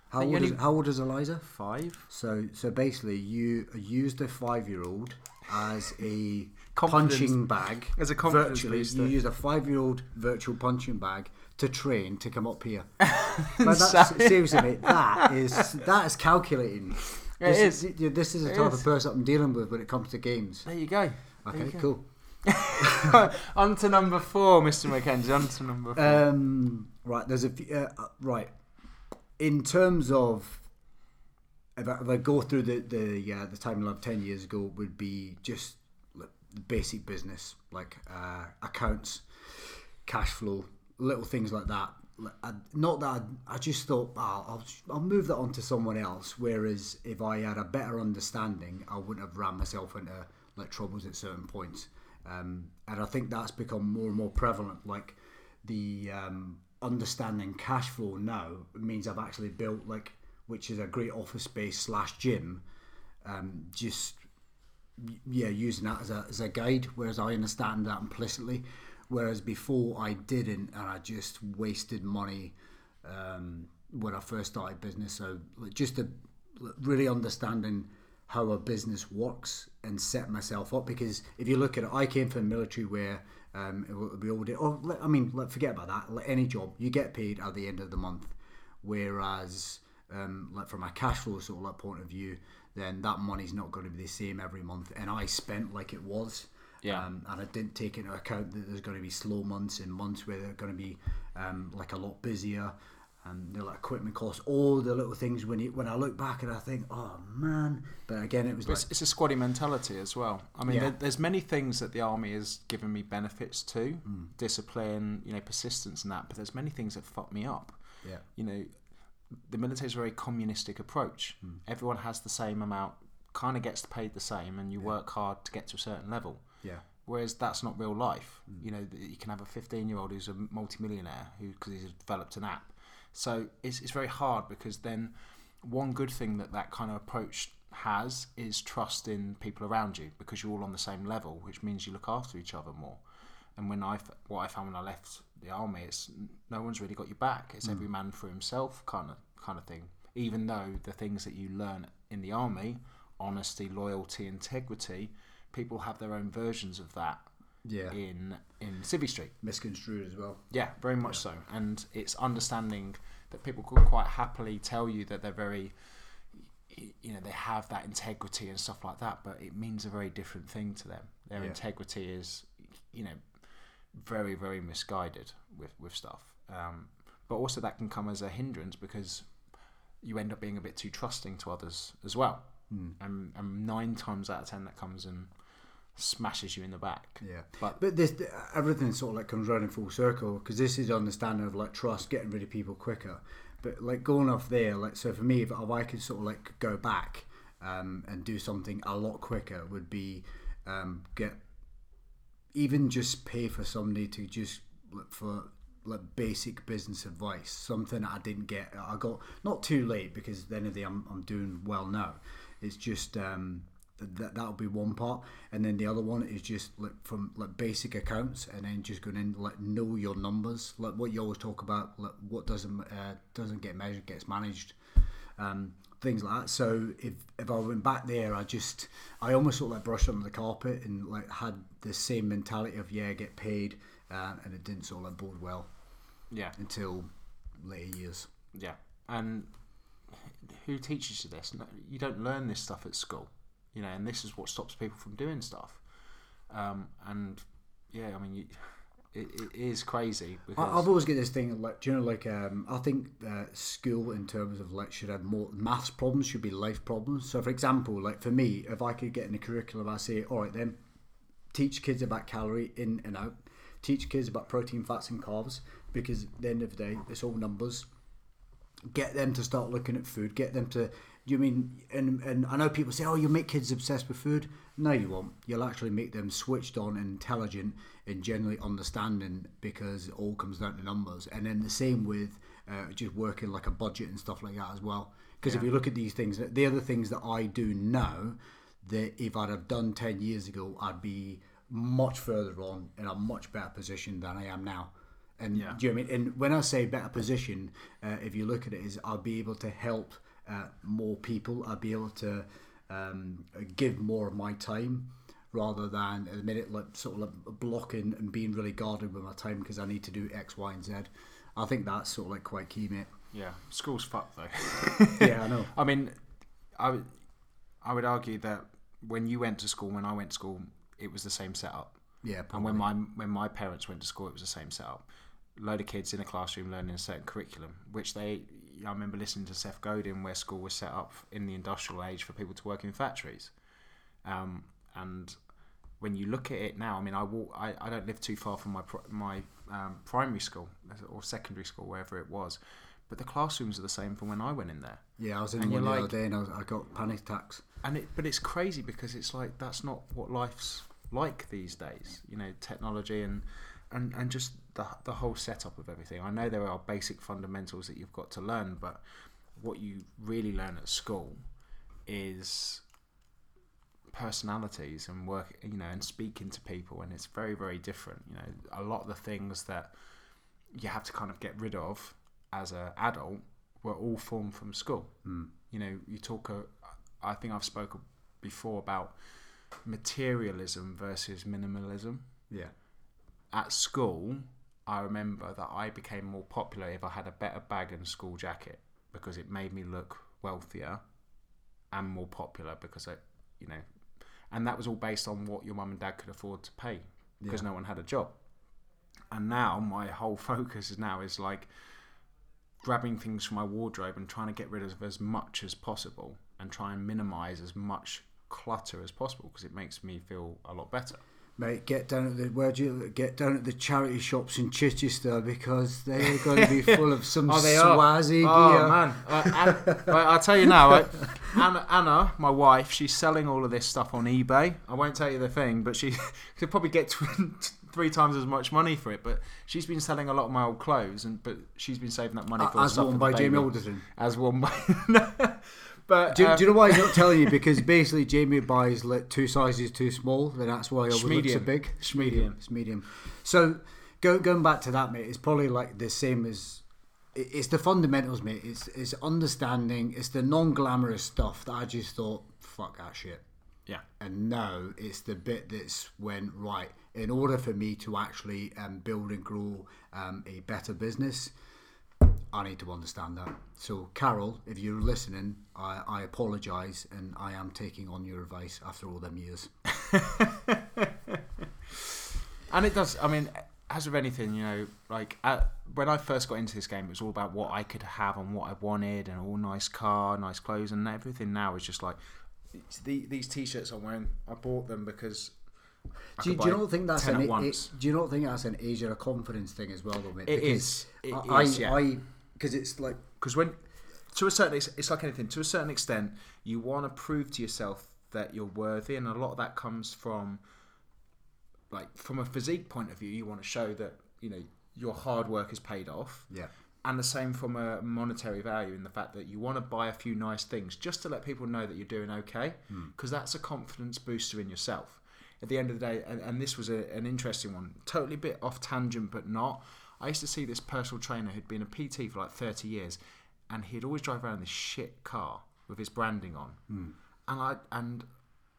How old, is, how old is Eliza? five. So so basically, you used a five year old as a punching bag. as a virtually, booster. you used a five year old virtual punching bag to train to come up here. But that's, seriously, mate, that is that is calculating. It this is. This is the It type is. of person I'm dealing with when it comes to games. There you go. Okay, you go. cool. on to number four, Mr. McKenzie. On to number four. Um, right, there's a few, uh, uh, right. In terms of if I, if I go through the the uh, the timeline of ten years ago, would be just like, basic business like uh, accounts, cash flow, little things like that. I, not that I, I just thought oh, I'll I'll move that on to someone else. Whereas if I had a better understanding, I wouldn't have ran myself into like troubles at certain points. Um, and I think that's become more and more prevalent. Like the um, understanding cash flow now means I've actually built like, which is a great office space slash gym. Um, just yeah, using that as a, as a guide, whereas I understand that implicitly. Whereas before I didn't, and I just wasted money um, when I first started business. So just really understanding how a business works and set myself up. Because if you look at it, I came from the military where um, it- we all did. Or like, I mean, forget about that. Like any job, you get paid at the end of the month. Whereas, um, like from a cash flow sort of like point of view, then that money's not going to be the same every month. And I spent like it was. Yeah. Um, and I didn't take into account that there's going to be slow months and months where they're going to be um, like a lot busier. And the like equipment costs, all the little things. When you when I look back and I think, oh man. But again, it was like it's, it's a squaddy mentality as well. I mean, Yeah. there, there's many things that the army has given me benefits to, Mm. discipline, you know, persistence and that. But there's many things that fuck me up. yeah, You know, the military's a very communistic approach. Hmm. Everyone has the same amount, kind of gets paid the same, and you work hard to get to a certain level. yeah, Whereas that's not real life. Hmm. You know, you can have a 15 year old who's a multimillionaire who because he's developed an app. So it's, it's very hard because then one good thing that that kind of approach has is trust in people around you because you're all on the same level, which means you look after each other more. And when I what I found when I left the army, it's no one's really got your back. It's every mm. man for himself kind of kind of thing. even though the things that you learn in the army, honesty, loyalty, integrity, people have their own versions of that Yeah. in in Civvy Street. Misconstrued as well. Yeah, very much so. And it's understanding that people could quite happily tell you that they're very, you know, they have that integrity and stuff like that, but it means a very different thing to them. Their Yeah. integrity is, you know, very, very misguided with, with stuff. Um, but also that can come as a hindrance because you end up being a bit too trusting to others as well. And, and nine times out of ten, that comes and smashes you in the back. Yeah, But- but this everything sort of like comes round in full circle because this is understanding of like trust, getting rid of people quicker. But like going off there, like so for me, if, if I could sort of like go back um, and do something a lot quicker, would be um, get even just pay for somebody to just look for like basic business advice, something I didn't get. I got not too late because then the of the I'm, I'm doing well now. It's just um, that that'll be one part, and then the other one is just like from like basic accounts, and then just going in like know your numbers, like what you always talk about, like what doesn't uh, doesn't get measured gets managed. Um, things like that. So if if I went back there, I just I almost sort of like brushed under the carpet and like had the same mentality of yeah, get paid, uh, and it didn't sort of like bode well Yeah. until later years. Yeah, and who teaches you this? You don't learn this stuff at school, you know, and this is what stops people from doing stuff. Um, and yeah, I mean, you, it, it is crazy because I, I've always get this thing like, do you know, like um, I think uh, school in terms of like should have more maths problems should be life problems. So for example, like for me, if I could get in the curriculum, I say, all right then, teach kids about calorie in and out, teach kids about protein, fats, and carbs because at the end of the day, it's all numbers. Get them to start looking at food. Get them to. You mean and and I know people say, oh, you make kids obsessed with food. No, you won't. You'll actually make them switched on intelligent and generally understanding because it all comes down to numbers. And then the same with uh, just working like a budget and stuff like that as well. Because if you look at these things, the other things that I do now, that if I'd have done ten years ago, I'd be much further on in a much better position than I am now. And Yeah. do you know I mean? And when I say better position, uh, if you look at it, is I'll be able to help uh, more people. I'll be able to um, give more of my time rather than at the minute like sort of like blocking and being really guarded with my time because I need to do X, Y, and Z. I think that's sort of like quite key, mate. yeah, school's fucked though. Yeah, I know. I mean, I would I would argue that when you went to school, when I went to school, it was the same setup. Yeah, And when my when my parents went to school, it was the same setup. Load of kids in a classroom learning a certain curriculum, which they. I remember listening to Seth Godin, where school was set up in the industrial age for people to work in factories. Um, and when you look at it now, I mean, I walk. I, I don't live too far from my my um, primary school or secondary school, wherever it was, but the classrooms are the same from when I went in there. yeah, I was in and one the like- other day and I, was, I got panic attacks. and it but it's crazy because it's like that's not what life's like these days you know technology and and and just the the whole setup of everything. I know there are basic fundamentals that you've got to learn but what you really learn at school is personalities and work you know and speaking to people and it's very very different you know. A lot of the things that you have to kind of get rid of as an adult were all formed from school. You know you talk uh, i think i've spoken before about materialism versus minimalism. Yeah, at school i remember that i became more popular if i had a better bag and school jacket because it made me look wealthier and more popular because i you know and that was all based on what your mum and dad could afford to pay because Yeah. no one had a job and now my whole focus is now is like grabbing things from my wardrobe and trying to get rid of as much as possible and try and minimize as much clutter as possible because it makes me feel a lot better mate, get down at the where do you get down at the charity shops in Chichester because they're going to be full of some Swazi Oh gear. man! Uh, An- right, I'll tell you now. Right? Anna, Anna, my wife, she's selling all of this stuff on eBay. I won't tell you the thing, but she could probably get three times as much money for it. But she's been selling a lot of my old clothes, and but she's been saving that money for As stuff worn by Jamie baby. Alderton. As one by. But Do, uh, do you know why he's not telling you? Because basically Jamie buys like two sizes too small, then that's why he always looks so big. medium. It's medium. So go, going back to that, mate, it's probably like the same as it's the fundamentals, mate. It's it's understanding. It's the non-glamorous stuff that I just thought, fuck that shit. Yeah. And now it's the bit that's went right. In order for me to actually um, build and grow um, a better business, I need to understand that. So, Carol, if you're listening, I, I apologise and I am taking on your advice after all them years. And it does. I mean, as with anything, you know, like uh when I first got into this game, it was all about what I could have and what I wanted, and all nice car, nice clothes, and everything. Now is just like the, these t-shirts I'm wearing. I bought them because. Do you, do you not think that's an a- do you not think that's an age or a confidence thing as well, though, mate? It Because is. It I, is, yeah. I because it's like because when to a certain it's like anything to a certain extent you want to prove to yourself that you're worthy and a lot of that comes from like from a physique point of view you want to show that you know your hard work is paid off. Yeah, and the same from a monetary value in the fact that you want to buy a few nice things just to let people know that you're doing okay hmm. because that's a confidence booster in yourself. At the end of the day and, and this was a, an interesting one totally a bit off tangent but not i used to see this personal trainer who'd been a pt for like 30 years and he'd always drive around this shit car with his branding on hmm. and i and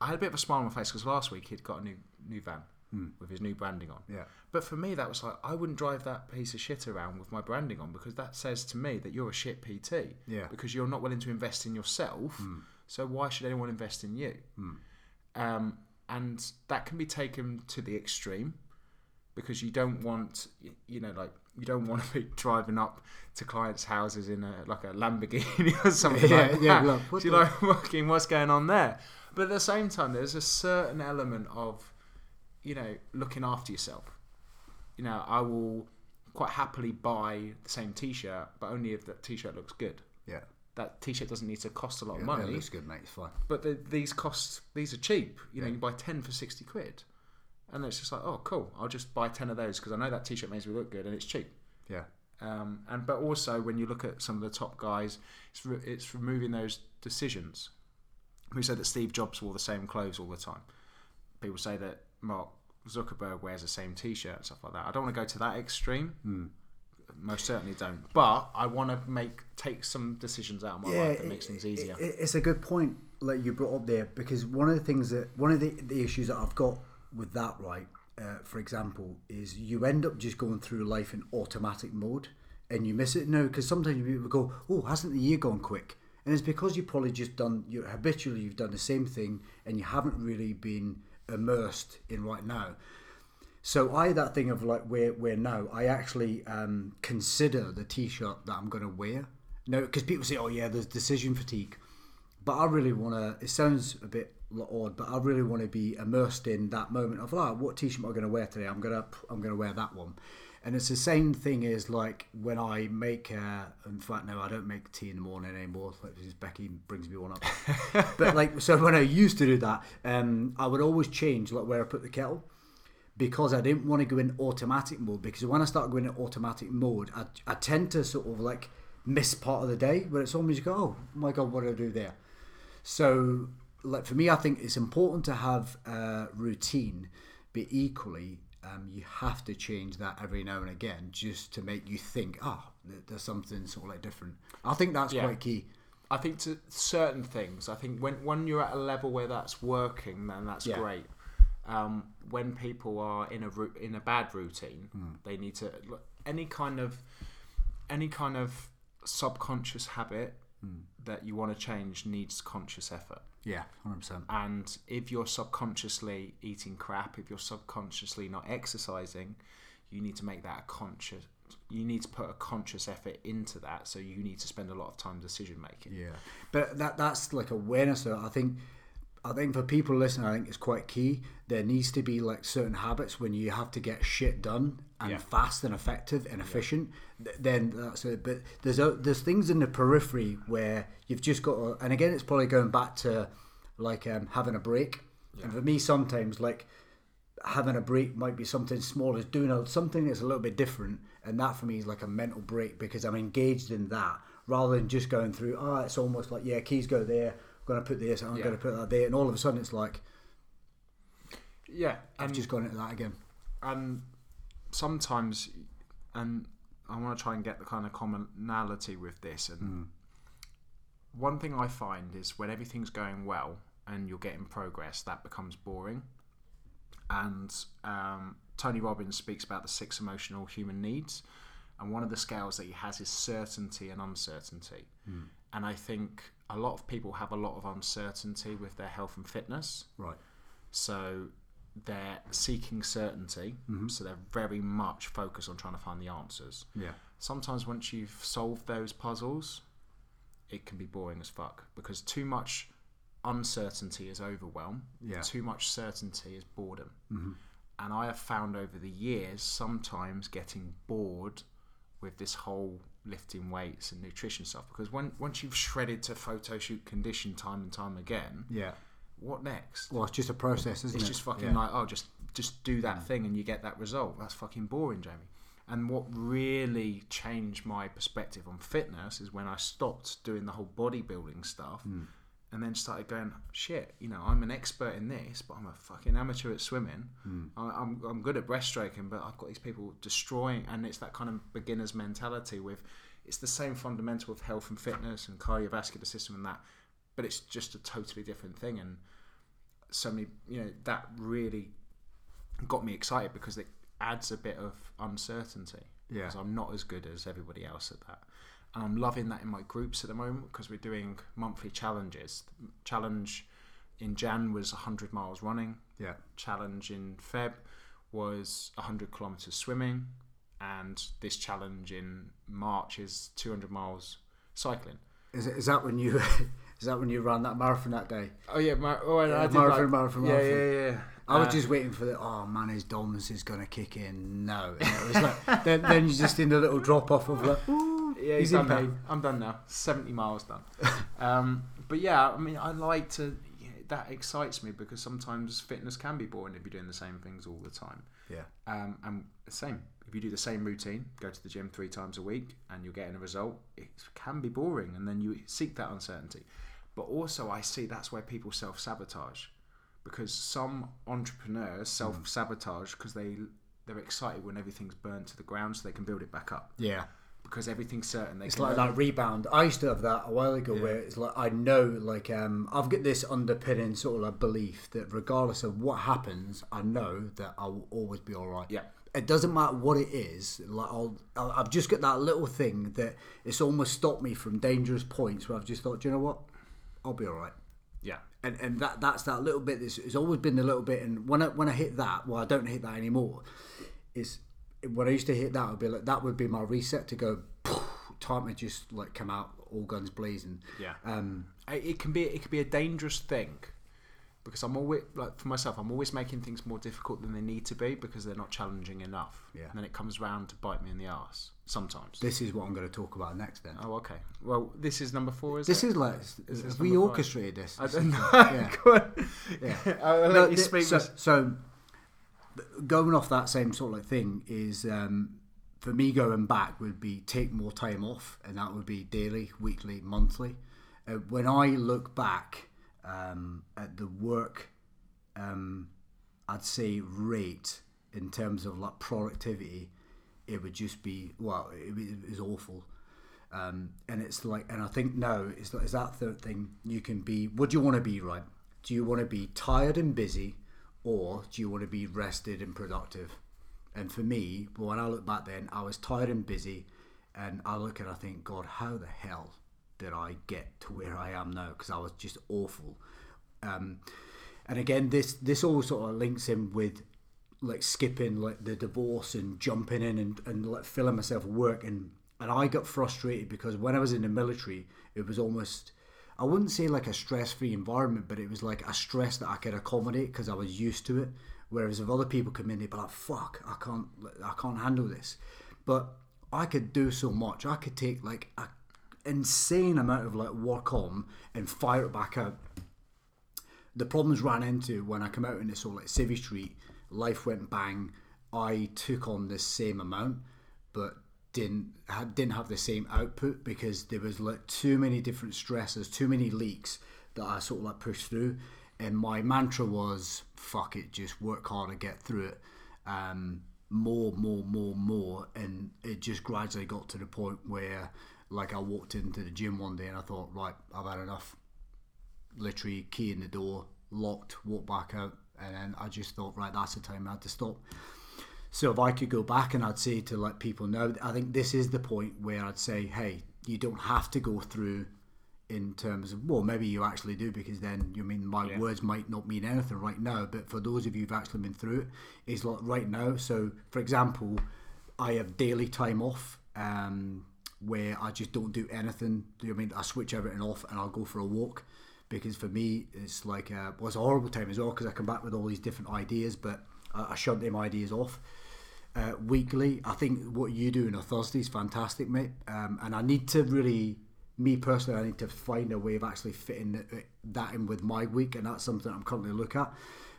i had a bit of a smile on my face because last week he'd got a new new van hmm. with his new branding on yeah, but for me, that was like I wouldn't drive that piece of shit around with my branding on because that says to me that you're a shit PT. Yeah. Because you're not willing to invest in yourself. Hmm. So why should anyone invest in you? Um, and that can be taken to the extreme because you don't want, you know, like you don't want to be driving up to clients' houses in a like a Lamborghini or something Yeah, like yeah, that. look, what So you're like, fucking, what's going on there? But at the same time, there's a certain element of you know, looking after yourself. You know, I will quite happily buy the same T-shirt, but only if that T-shirt looks good. yeah. That T-shirt doesn't need to cost a lot of yeah money, That looks good, mate. It's fine. but the, these costs these are cheap. You know, you buy ten for sixty quid, and it's just like, oh, cool. I'll just buy ten of those because I know that T-shirt makes me look good and it's cheap. Yeah, Um, and but also when you look at some of the top guys, it's re- it's removing those decisions. We said that Steve Jobs wore the same clothes all the time. People say that Mark Zuckerberg wears the same T-shirt and stuff like that. I don't want to go to that extreme. Most certainly don't. But I want to make take some decisions out of my life that makes things easier. it- it's a good point like you brought up there because one of the things that one of the, the issues that I've got with that right uh, for example is you end up just going through life in automatic mode and you miss it now because sometimes people go oh hasn't the year gone quick and it's because you probably just done you habitually you've done the same thing and you haven't really been immersed in right now so I that thing of like where where now I actually um, consider the t-shirt that I'm going to wear. No, because people say, "Oh yeah, there's decision fatigue," but I really want to. It sounds a bit l- odd, but I really want to be immersed in that moment of like, what t-shirt am I going to wear today? I'm gonna I'm gonna wear that one, and it's the same thing as like when I make. Uh, in fact, no, I don't make tea in the morning anymore. Like because Becky brings me one up. but like, so when I used to do that, um, I would always change like where I put the kettle because I didn't want to go in automatic mode. Because when I start going in automatic mode, I, I tend to sort of like miss part of the day where it's almost go, oh my god, what did I do there? So, like for me, I think it's important to have a routine, but equally, um, you have to change that every now and again just to make you think, ah, oh, there's something sort of like different. I think that's Yeah. quite key. I think to certain things, I think when when you're at a level where that's working, then that's Yeah. great. Um, when people are in a in a bad routine, they need to any kind of any kind of subconscious habit that you want to change needs conscious effort. Yeah, hundred percent. And if you're subconsciously eating crap, if you're subconsciously not exercising, you need to make that a conscious. You need to put a conscious effort into that. So you need to spend a lot of time decision making. Yeah, but that that's like awareness. Though. I think, I think for people listening, I think it's quite key. There needs to be like certain habits when you have to get shit done and Yeah. fast and effective and efficient. th- Then that's it. But there's a, there's things in the periphery where you've just got. To, and again, it's probably going back to like um, having a break. And for me, sometimes like having a break might be something small as doing a, something that's a little bit different and that for me is like a mental break because i'm engaged in that rather than just going through oh it's almost like yeah keys go there i'm going to put this i'm Yeah. going to put that there and all of a sudden it's like Yeah, i've just gone into that again and sometimes and I want to try and get the kind of commonality with this. And one thing I find is when everything's going well and you're getting progress, that becomes boring. And um, Tony Robbins speaks about the six emotional human needs, and one of the scales that he has is certainty and uncertainty. And I think a lot of people have a lot of uncertainty with their health and fitness. Right. So they're seeking certainty. Mm-hmm. So they're very much focused on trying to find the answers. Yeah. Sometimes once you've solved those puzzles, it can be boring as fuck because too much uncertainty is overwhelm. Yeah. Too much certainty is boredom. Mm-hmm. And I have found over the years sometimes getting bored with this whole lifting weights and nutrition stuff because when once you've shredded to photo shoot condition time and time again, Yeah. What next? Well, it's just a process, isn't it's it? just fucking Yeah. like oh just just do that thing and you get that result that's fucking boring jamie and what really changed my perspective on fitness is when i stopped doing the whole bodybuilding stuff Hmm. and then started going shit you know i'm an expert in this but i'm a fucking amateur at swimming Hmm. I, I'm, I'm good at breaststroking but i've got these people destroying and it's that kind of beginner's mentality with it's the same fundamental of health and fitness and cardiovascular system and that but it's just a totally different thing. And so many you know that really got me excited because it adds a bit of uncertainty. Yeah. because I'm not as good as everybody else at that. And I'm loving that in my groups at the moment because we're doing monthly challenges. Challenge in Jan was 100 miles running. Yeah. challenge in Feb was 100 kilometers swimming. And this challenge in March is 200 miles cycling. Is, it, is that when you is that when you ran that marathon that day? oh yeah, mar- oh, I Yeah, did marathon, like, marathon, yeah, marathon. yeah yeah I was Uh, just waiting for the oh man, his dominance is gonna kick in. No, and it was like then, then you're just in a little drop off of like, ooh, Yeah, he's he's in done pain. I'm done now. Seventy miles done. um, but yeah, I mean, I like to. yeah, that excites me because sometimes fitness can be boring if you're doing the same things all the time. Yeah, Um, and same, if you do the same routine, go to the gym three times a week, and you're getting a result, it can be boring, and then you seek that uncertainty. But also, I see that's where people self sabotage, because some entrepreneurs self sabotage because they they're excited when everything's burnt to the ground, so they can build it back up yeah. because everything's certain. They It's like learn- that rebound. I used to have that a while ago, where it's like I know, like um, I've got this underpinning sort of like belief that regardless of what happens, I know that I will always be all right. Yeah. It doesn't matter what it is. Like I'll, I'll, I've just got that little thing that it's almost stopped me from dangerous points where I've just thought, Do you know what, I'll be all right. Yeah, and and that that's that little bit. That's, it's always been the little bit. And when I when I hit that, well, I don't hit that anymore. Is when I used to hit that, would be like that would be my reset to go. Time to just like come out all guns blazing. yeah. Um, it it can be it can be a dangerous thing because I'm always like for myself, I'm always making things more difficult than they need to be because they're not challenging enough. Yeah. And then it comes round to bite me in the ass sometimes. this is what I'm going to talk about next. Then oh, okay. Well, this is number four, is this it? is like this have we orchestrated this. I don't know. yeah. Yeah. I'll let No, speak. so, so going off that same sort of thing is um, for me going back would be take more time off and that would be daily weekly monthly uh, when i look back um, at the work um, i'd say rate in terms of like productivity it would just be well it, it was awful. Um, and it's like and i think now is, is that third thing you can be what do you want to be right? Do you want to be tired and busy or do you want to be rested and productive? And for me when i look back then i was tired and busy and i look and i think god how the hell did i get to where i am now because i was just awful. Um, and again this this all sort of links in with like skipping like the divorce and jumping in and, and like filling myself work. And and I got frustrated because when I was in the military it was almost I wouldn't say like a stress free environment but it was like a stress that I could accommodate because I was used to it. Whereas if other people come in they'd be like fuck I can't I can't handle this. But I could do so much. I could take like a insane amount of like work on and fire it back out the problems ran into when I come out in this whole like Civvy Street, life went bang. I took on the same amount, but didn't had, didn't have the same output because there was like too many different stresses, too many leaks that I sort of like pushed through. And my mantra was, "Fuck it, just work hard and get through it." Um, more, more, more, more, and it just gradually got to the point where, like, I walked into the gym one day and I thought, right, I've had enough. Literally, key in the door, locked, walked back out, and then I just thought, right, that's the time I had to stop. So if I could go back and I'd say to let people know, I think this is the point where I'd say, hey, you don't have to go through in terms of well maybe you actually do because then you mean my Yeah. words might not mean anything right now but for those of you who've actually been through it it's like right now so for example I have daily time off um, where I just don't do anything do you know I mean I switch everything off and I'll go for a walk because for me it's like a, well, it's a horrible time as well because I come back with all these different ideas but I, I shut them ideas off uh, weekly. I think what you do on a Thursday is fantastic, mate. Um, and I need to really, me personally, I need to find a way of actually fitting that in with my week, and that's something I'm currently looking at.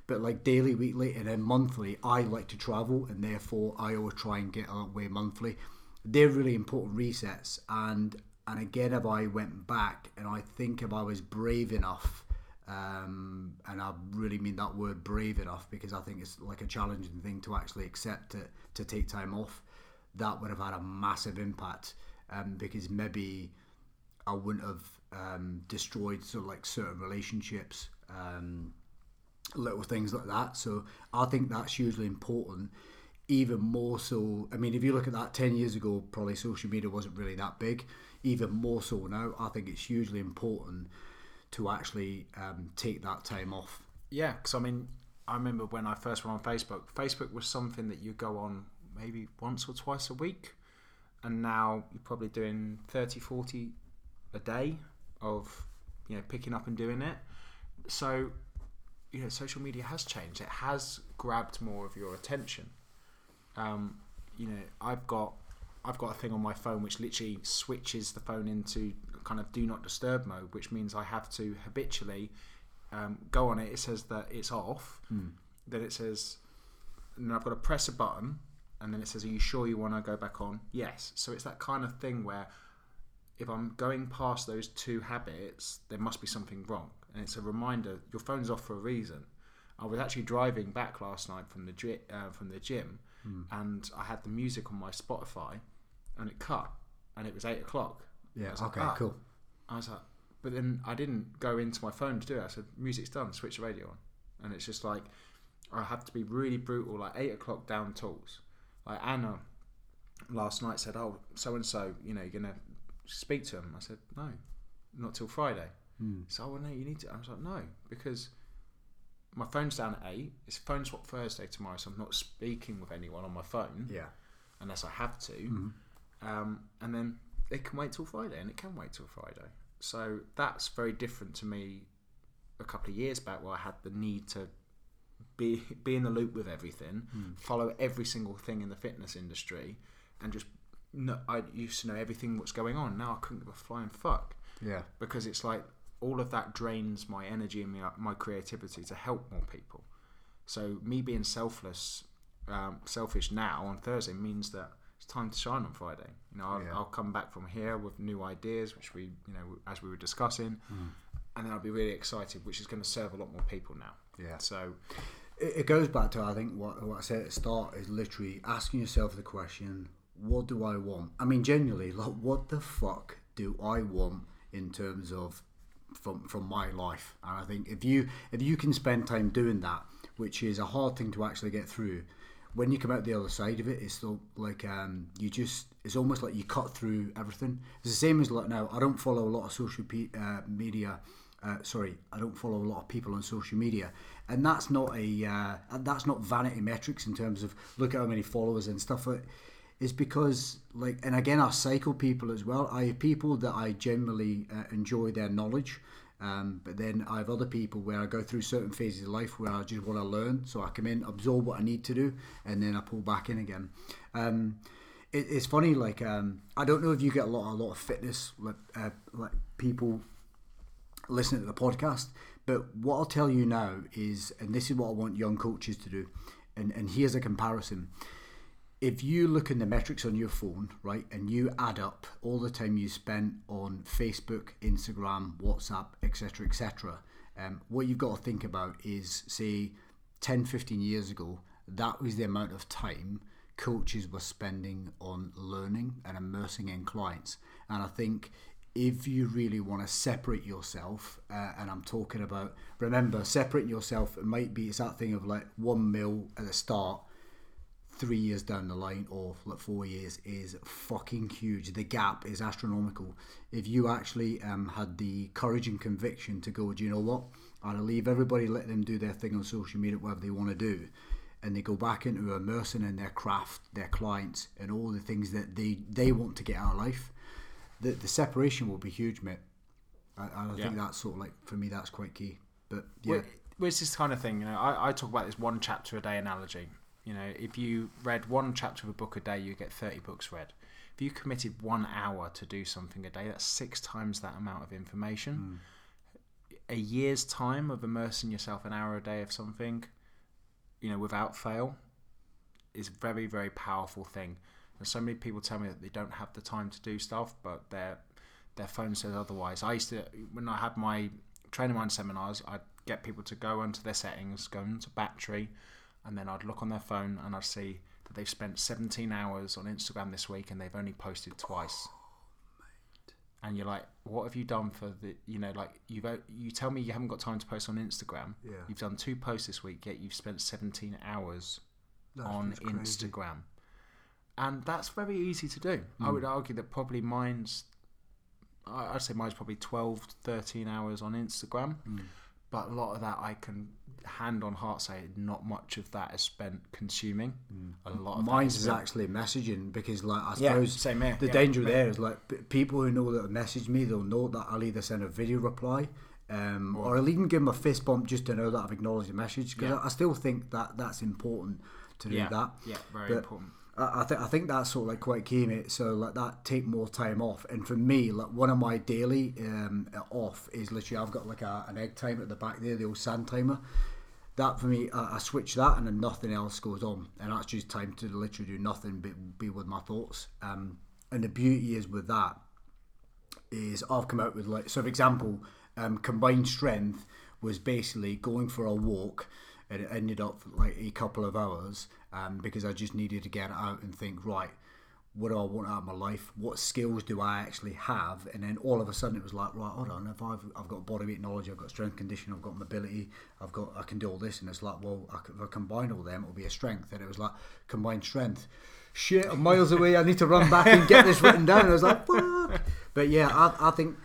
But like daily, weekly, and then monthly, I like to travel, and therefore I always try and get away monthly. They're really important resets, and and again, if I went back, and I think if I was brave enough um, and I really mean that word brave enough because I think it's like a challenging thing to actually accept it to take time off. That would have had a massive impact um, because maybe I wouldn't have um, destroyed sort of like certain relationships, um, little things like that. So I think that's hugely important. Even more so, I mean, if you look at that 10 years ago, probably social media wasn't really that big. Even more so now, I think it's hugely important to actually um, take that time off. Yeah, because I mean, I remember when I first went on Facebook. Facebook was something that you go on maybe once or twice a week, and now you're probably doing 30, 40 a day of you know picking up and doing it. So, you know, social media has changed. It has grabbed more of your attention. Um, you know, I've got I've got a thing on my phone which literally switches the phone into kind of do not disturb mode, which means I have to habitually um, go on it. It says that it's off. Then it says, and then I've got to press a button, and then it says, "Are you sure you want to go back on?" Yes. So it's that kind of thing where if I'm going past those two habits, there must be something wrong, and it's a reminder. Your phone's off for a reason. I was actually driving back last night from the uh, from the gym, and I had the music on my Spotify, and it cut, and it was eight o'clock. Yeah. was like, okay, "Ah." cool. I was like, but then I didn't go into my phone to do it. I said, music's done, switch the radio on. And it's just like, I have to be really brutal, like 8 o'clock down tools. Like Anna last night said, oh, so and so, you know, you're going to speak to him. I said, no, not till Friday. So, oh, well, no, you need to. I was like, no, because my phone's down at 8. It's phone swap Thursday tomorrow, so I'm not speaking with anyone on my phone Yeah. unless I have to. Um, and then it can wait till Friday, and it can wait till Friday. So that's very different to me a couple of years back, where I had the need to be be in the loop with everything, follow every single thing in the fitness industry, and just no, I used to know everything what's going on. Now I couldn't give a flying fuck Yeah. because it's like all of that drains my energy and my, my creativity to help more people. So me being selfless, um, selfish now on Thursday means that it's time to shine on Friday. You know, I'll, Yeah. I'll come back from here with new ideas, which we, you know, as we were discussing, and then I'll be really excited, which is going to serve a lot more people now. Yeah. So It, it goes back to I think what, what I said at the start is literally asking yourself the question, what do I want? I mean, genuinely, like, what the fuck do I want in terms of from from my life? And I think if you if you can spend time doing that, which is a hard thing to actually get through, when you come out the other side of it, it's still like um, you just it's almost like you cut through everything. It's the same as like now. I don't follow a lot of social pe- uh, media. Uh, sorry, I don't follow a lot of people on social media, and that's not a uh, that's not vanity metrics in terms of look at how many followers and stuff. Like, it's because like, and again, I cycle people as well. I have people that I generally uh, enjoy their knowledge, um, but then I have other people where I go through certain phases of life where I just want to learn. So I come in, absorb what I need to do, and then I pull back in again. Um, it, it's funny, like um, I don't know if you get a lot, a lot of fitness like, uh, like people listening to the podcast. But what I'll tell you now is, and this is what I want young coaches to do, and, and here's a comparison. If you look in the metrics on your phone, right, and you add up all the time you spent on Facebook, Instagram, WhatsApp, etc., etc., um, what you've got to think about is, say, 10, 15 years ago, that was the amount of time coaches were spending on learning and immersing in clients. And I think if you really want to separate yourself, uh, and I'm talking about, remember, separating yourself, it might be, it's that thing of like one mil at the start, three years down the line, or like four years, is fucking huge. The gap is astronomical. If you actually um, had the courage and conviction to go, do you know what? I'll leave everybody, let them do their thing on social media, whatever they want to do. And they go back into immersing in their craft, their clients, and all the things that they, they want to get out of life the the separation will be huge, mate. I, I Yeah. think that's sort of like for me that's quite key. But yeah, well, it's this kind of thing, you know. I, I talk about this one chapter a day analogy. You know, if you read one chapter of a book a day, you get 30 books read. If you committed one hour to do something a day, that's six times that amount of information. Hmm. A year's time of immersing yourself an hour a day of something, you know, without fail, is a very, very powerful thing. And so many people tell me that they don't have the time to do stuff, but their their phone says otherwise. I used to when I had my training mind seminars, I'd get people to go onto their settings, go into battery, and then I'd look on their phone and I'd see that they've spent 17 hours on Instagram this week and they've only posted twice. And you're like, what have you done for the? You know, like you've you tell me you haven't got time to post on Instagram. Yeah. You've done two posts this week, yet you've spent 17 hours That's on crazy. Instagram. And that's very easy to do. I Hmm. would argue that probably mine's, I- I'd say mine's probably 12, 13 hours on Instagram. Hmm. But a lot of that I can hand on heart say not much of that is spent consuming. A lot of Mine's is is actually messaging because like I Yeah, suppose here, the yeah. danger there is like p- people who know that message me they'll know that I'll either send a video reply. Um, or I'll even give them a fist bump just to know that I've acknowledged the message because Yeah. I, I still think that that's important to do yeah, that. yeah, very But important. I, I think I think that's sort of like quite key, mate. So like that, take more time off. And for me, like one of my daily um, off is literally I've got like a, an egg timer at the back there, the old sand timer. That for me, I, I switch that, and then nothing else goes on, and that's just time to literally do nothing but be with my thoughts. Um, and the beauty is with that is I've come out with like so for example, um, combined strength was basically going for a walk and it ended up like a couple of hours um, because I just needed to get out and think right what do I want out of my life? What skills do I actually have? And then all of a sudden it was like right hold on if I've, I've got body weight knowledge I've got strength condition I've got mobility I've got I can do all this. And it's like well I, if I combine all them it'll be a strength. And it was like combined strength. Shit I'm miles away. I need to run back and get this written down. I was like fuck. But yeah I, I think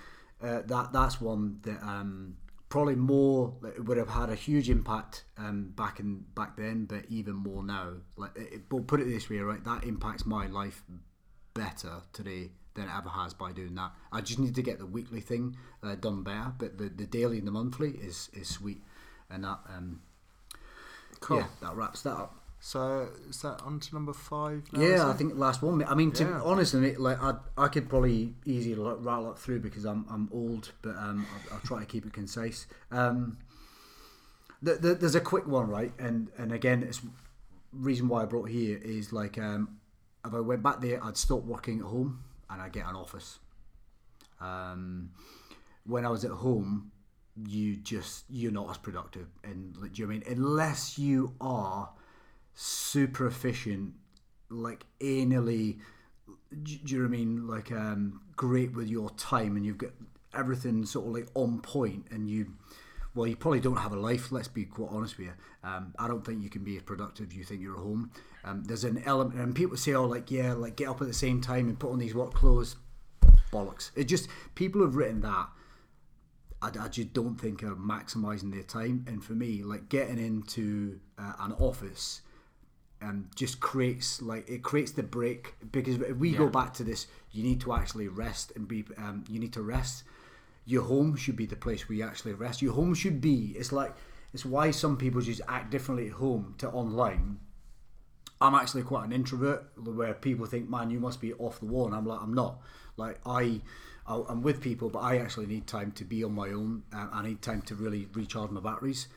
uh, that that's one that um, probably more it would have had a huge impact um, back in back then, but even more now. Like, it, it- we'll put it this way, right? That impacts my life better today than it ever has by doing that. I just need to get the weekly thing uh, done better, but the, the daily and the monthly is is sweet, and that um, Cool. yeah, that wraps that up. So is that on to number five? Now, Yeah, I think last one. I mean, to Yeah. honestly, like I, I could probably easily like, rattle it through because I'm, I'm old, but um, I'll, I'll try to keep it concise. Um, the, the, there's a quick one, right? And and again, it's reason why I brought here is like um, if I went back there, I'd stop working at home and I'd get an office. Um, when I was at home, you just you're not as productive, and like, do you know what I mean? Unless you are super efficient, like anally, do you mean? Like um, great with your time, and you've got everything sort of like on point, and you. Well, you probably don't have a life. Let's be quite honest with you. Um, I don't think you can be as productive. You think you're at home. Um, there's an element, and people say, "Oh, like yeah, like get up at the same time and put on these work clothes." Bollocks. It just people have written that. I, I just don't think are maximising their time. And for me, like getting into uh, an office um, just creates like it creates the break because if we go back to this, you need to actually rest and be. Um, you need to rest. Your home should be the place where you actually rest. Your home should be. It's like it's why some people just act differently at home to online. I'm actually quite an introvert, where people think, "Man, you must be off the wall," and I'm like, "I'm not." Like I, I- I'm with people, but I actually need time to be on my own. Um, I need time to really recharge my batteries.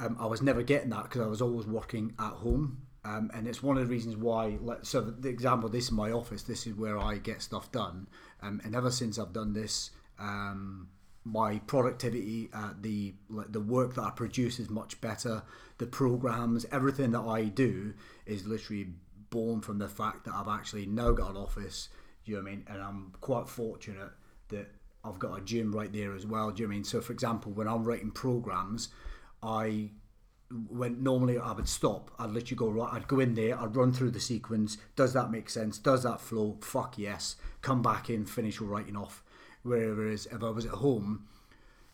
Um, I was never getting that because I was always working at home, um, and it's one of the reasons why. So, the, example: this is my office. This is where I get stuff done, um, and ever since I've done this, um, my productivity, uh, the like the work that I produce is much better. The programs, everything that I do is literally born from the fact that I've actually now got an office. You know what I mean? And I'm quite fortunate that I've got a gym right there as well. Do you know I mean? So, for example, when I'm writing programs, I when normally I would stop, I'd let you go right. I'd go in there, I'd run through the sequence. Does that make sense? Does that flow? Fuck yes. Come back in, finish your writing off. Whereas if I was at home,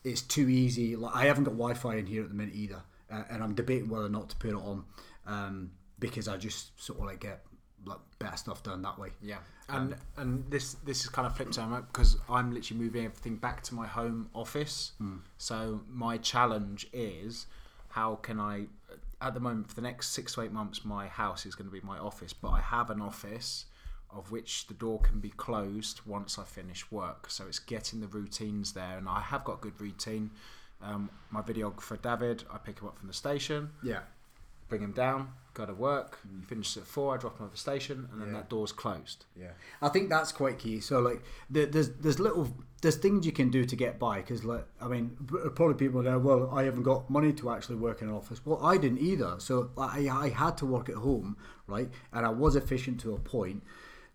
it's too easy. Like I haven't got Wi-Fi in here at the minute either, uh, and I'm debating whether or not to put it on um, because I just sort of like get like better stuff done that way. Yeah, and and this this is kind of flipped on because I'm literally moving everything back to my home office. So my challenge is how can I at the moment for the next six to eight months my house is going to be my office, but I have an office of which the door can be closed once I finish work. So it's getting the routines there, and I have got good routine. Um, my videographer David, I pick him up from the station Yeah. Bring him down, go to work. Mm. He finishes at four. I drop him at the station, and then Yeah. that door's closed. Yeah, I think that's quite key. So like, there- there's there's little there's things you can do to get by because like I mean, p- probably people know. Well, I haven't got money to actually work in an office. Well, I didn't either. So I I had to work at home, right? And I was efficient to a point.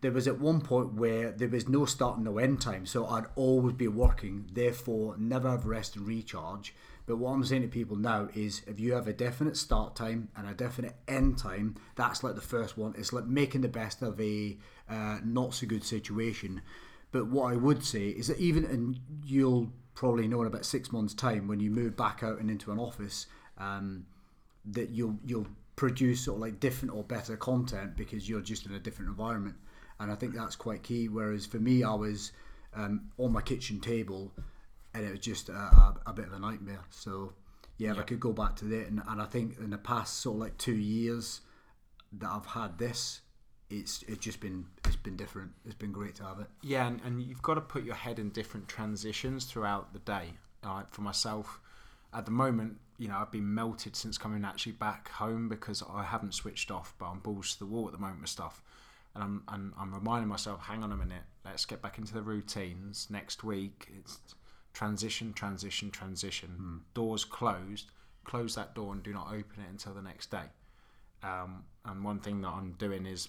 There was at one point where there was no start and no end time, so I'd always be working. Therefore, never have rest and recharge. But what I'm saying to people now is if you have a definite start time and a definite end time, that's like the first one. It's like making the best of a uh, not so good situation. But what I would say is that even, and you'll probably know in about six months' time when you move back out and into an office, um, that you'll you'll produce sort of like different or better content because you're just in a different environment. And I think that's quite key. Whereas for me, I was um, on my kitchen table and it was just a, a, a bit of a nightmare. So yeah, if I could go back to that, and, and I think in the past sort of like two years that I've had this, it's it's just been it's been different. It's been great to have it. Yeah, and, and you've got to put your head in different transitions throughout the day. Like for myself, at the moment, you know, I've been melted since coming actually back home because I haven't switched off, but I'm balls to the wall at the moment with stuff. And I'm, and I'm reminding myself, hang on a minute, let's get back into the routines. Next week, it's transition, transition, transition. Doors closed, close that door and do not open it until the next day. Um, and one thing that I'm doing is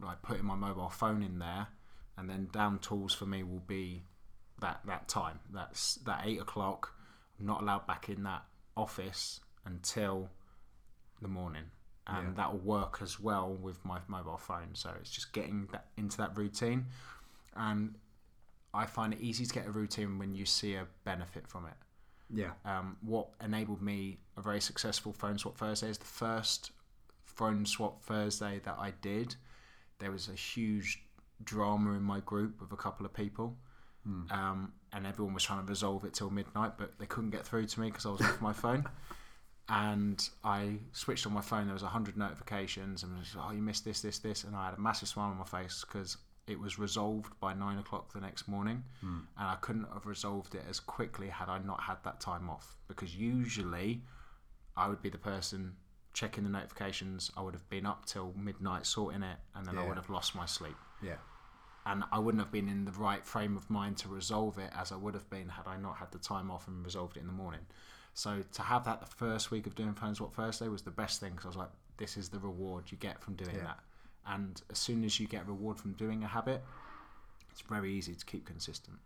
like putting my mobile phone in there, and then down tools for me will be that that time. That's that eight o'clock. I'm not allowed back in that office until the morning, and Yeah. that will work as well with my mobile phone. So it's just getting that into that routine, and I find it easy to get a routine when you see a benefit from it Yeah, um, what enabled me a very successful phone swap Thursday is the first phone swap Thursday that I did. There was a huge drama in my group with a couple of people, um, and everyone was trying to resolve it till midnight, but they couldn't get through to me because I was off my phone. And I switched on my phone. There was hundred notifications, and was, oh, you missed this, this, this, and I had a massive smile on my face because it was resolved by nine o'clock the next morning, hmm. and I couldn't have resolved it as quickly had I not had that time off. Because usually, I would be the person checking the notifications. I would have been up till midnight sorting it, and then I would have lost my sleep, yeah, and I wouldn't have been in the right frame of mind to resolve it as I would have been had I not had the time off and resolved it in the morning. So to have that the first week of doing phone swap Thursday was the best thing because I was like, this is the reward you get from doing Yeah. that. And as soon as you get reward from doing a habit, it's very easy to keep consistent.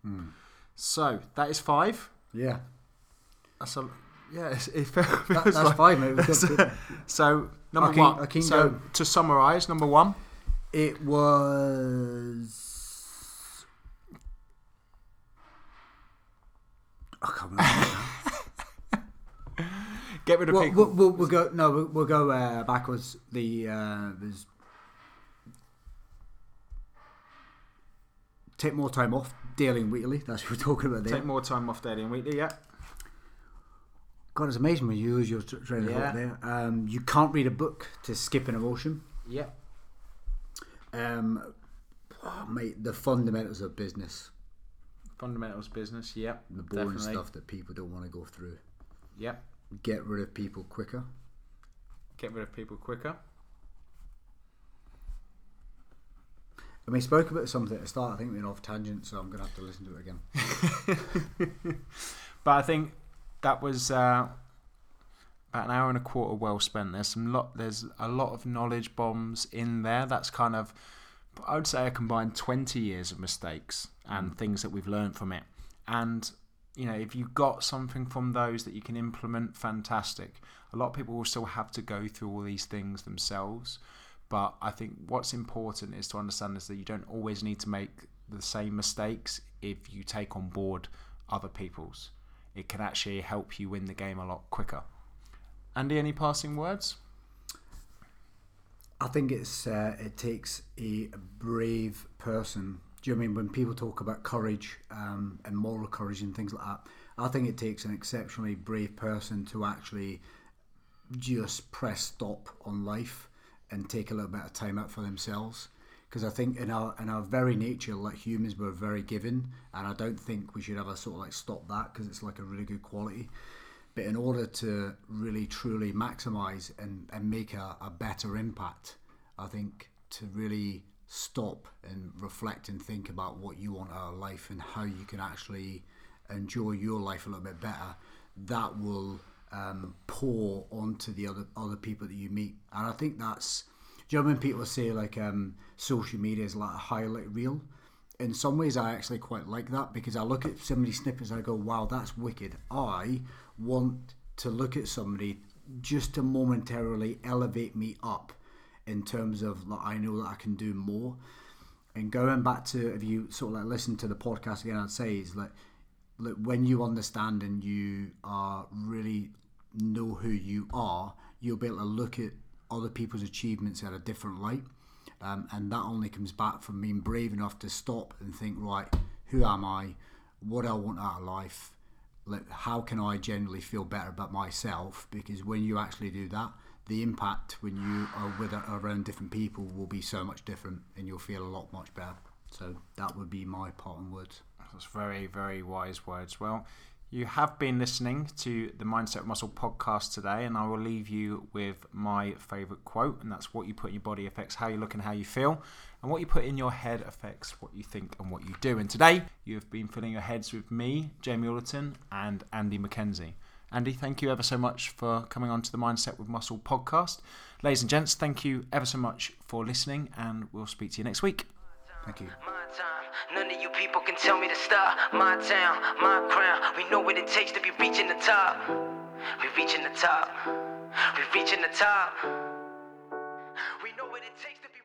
So that is five. yeah. That's a yeah. It's, it feels That, that's like, fine, mate. Good- so number can- one. So go. to summarise, number one, It was. I can't remember. get rid of we'll, people. we'll, we'll, we'll go. No, we'll, we'll go uh, backwards. The uh, there's take more time off daily and weekly. That's what we're talking about there. Take more time off daily and weekly. Yeah. God, it's amazing when you lose your tr- train of thought there. Um, you can't read a book to skip an emotion. Yeah. Um, oh, mate, the fundamentals of business, Fundamentals business. Yep. the boring Definitely. stuff that people don't want to go through. Yep. Get rid of people quicker. Get rid of people quicker. I mean, we spoke about something at the start. I think we went off tangent, so I'm going to have to listen to it again. But I think that was uh, about an hour and a quarter well spent. There's some lot. There's a lot of knowledge bombs in there. That's kind of, I would say, a combined 20 years of mistakes and things that we've learned from it. And you know, if you got something from those that you can implement, fantastic. A lot of people will still have to go through all these things themselves. But I think what's important is to understand is that you don't always need to make the same mistakes if you take on board other people's. It can actually help you win the game a lot quicker. Andy, any passing words? I think it's uh, it takes a brave person. Do you mean when people talk about courage um, and moral courage and things like that? I think it takes an exceptionally brave person to actually just press stop on life and take a little bit of time out for themselves. Because I think in our in our very mm. nature, like humans, we're very given, and I don't think we should ever sort of like stop that because it's like a really good quality. But in order to really truly maximize and, and make a, a better impact, I think to really stop and reflect and think about what you want out of life and how you can actually enjoy your life a little bit better, that will um, pour onto the other other people that you meet. And I think that's, do you know when people say like um, social media is like a highlight reel? In some ways, I actually quite like that because I look at some of these snippets and I go, wow, that's wicked. I want to look at somebody just to momentarily elevate me up in terms of like I know that I can do more. And going back to if you sort of like listen to the podcast again, I'd say is like, like when you understand and you are really know who you are, you'll be able to look at other people's achievements at a different light. Um, and that only comes back from being brave enough to stop and think, right, who am I? What do I want out of life? like how can I generally feel better about myself? Because when you actually do that, the impact when you are with around different people will be so much different, and you'll feel a lot much better. So that would be my parting words. That's very, very wise words. Well, you have been listening to the Mindset Muscle podcast today, and I will leave you with my favourite quote, and that's what you put in your body affects how you look and how you feel, and what you put in your head affects what you think and what you do. And today, you have been filling your heads with me, Jamie Alderton, and Andy McKenzie. Andy, thank you ever so much for coming on to the Mindset with Muscle podcast. Ladies and gents, thank you ever so much for listening, and we'll speak to you next week. Thank you. None of you people can tell me to stop. My town, my crown. We know what it takes to be reaching the top. We reaching the top. We reaching the top. We know what it takes to be.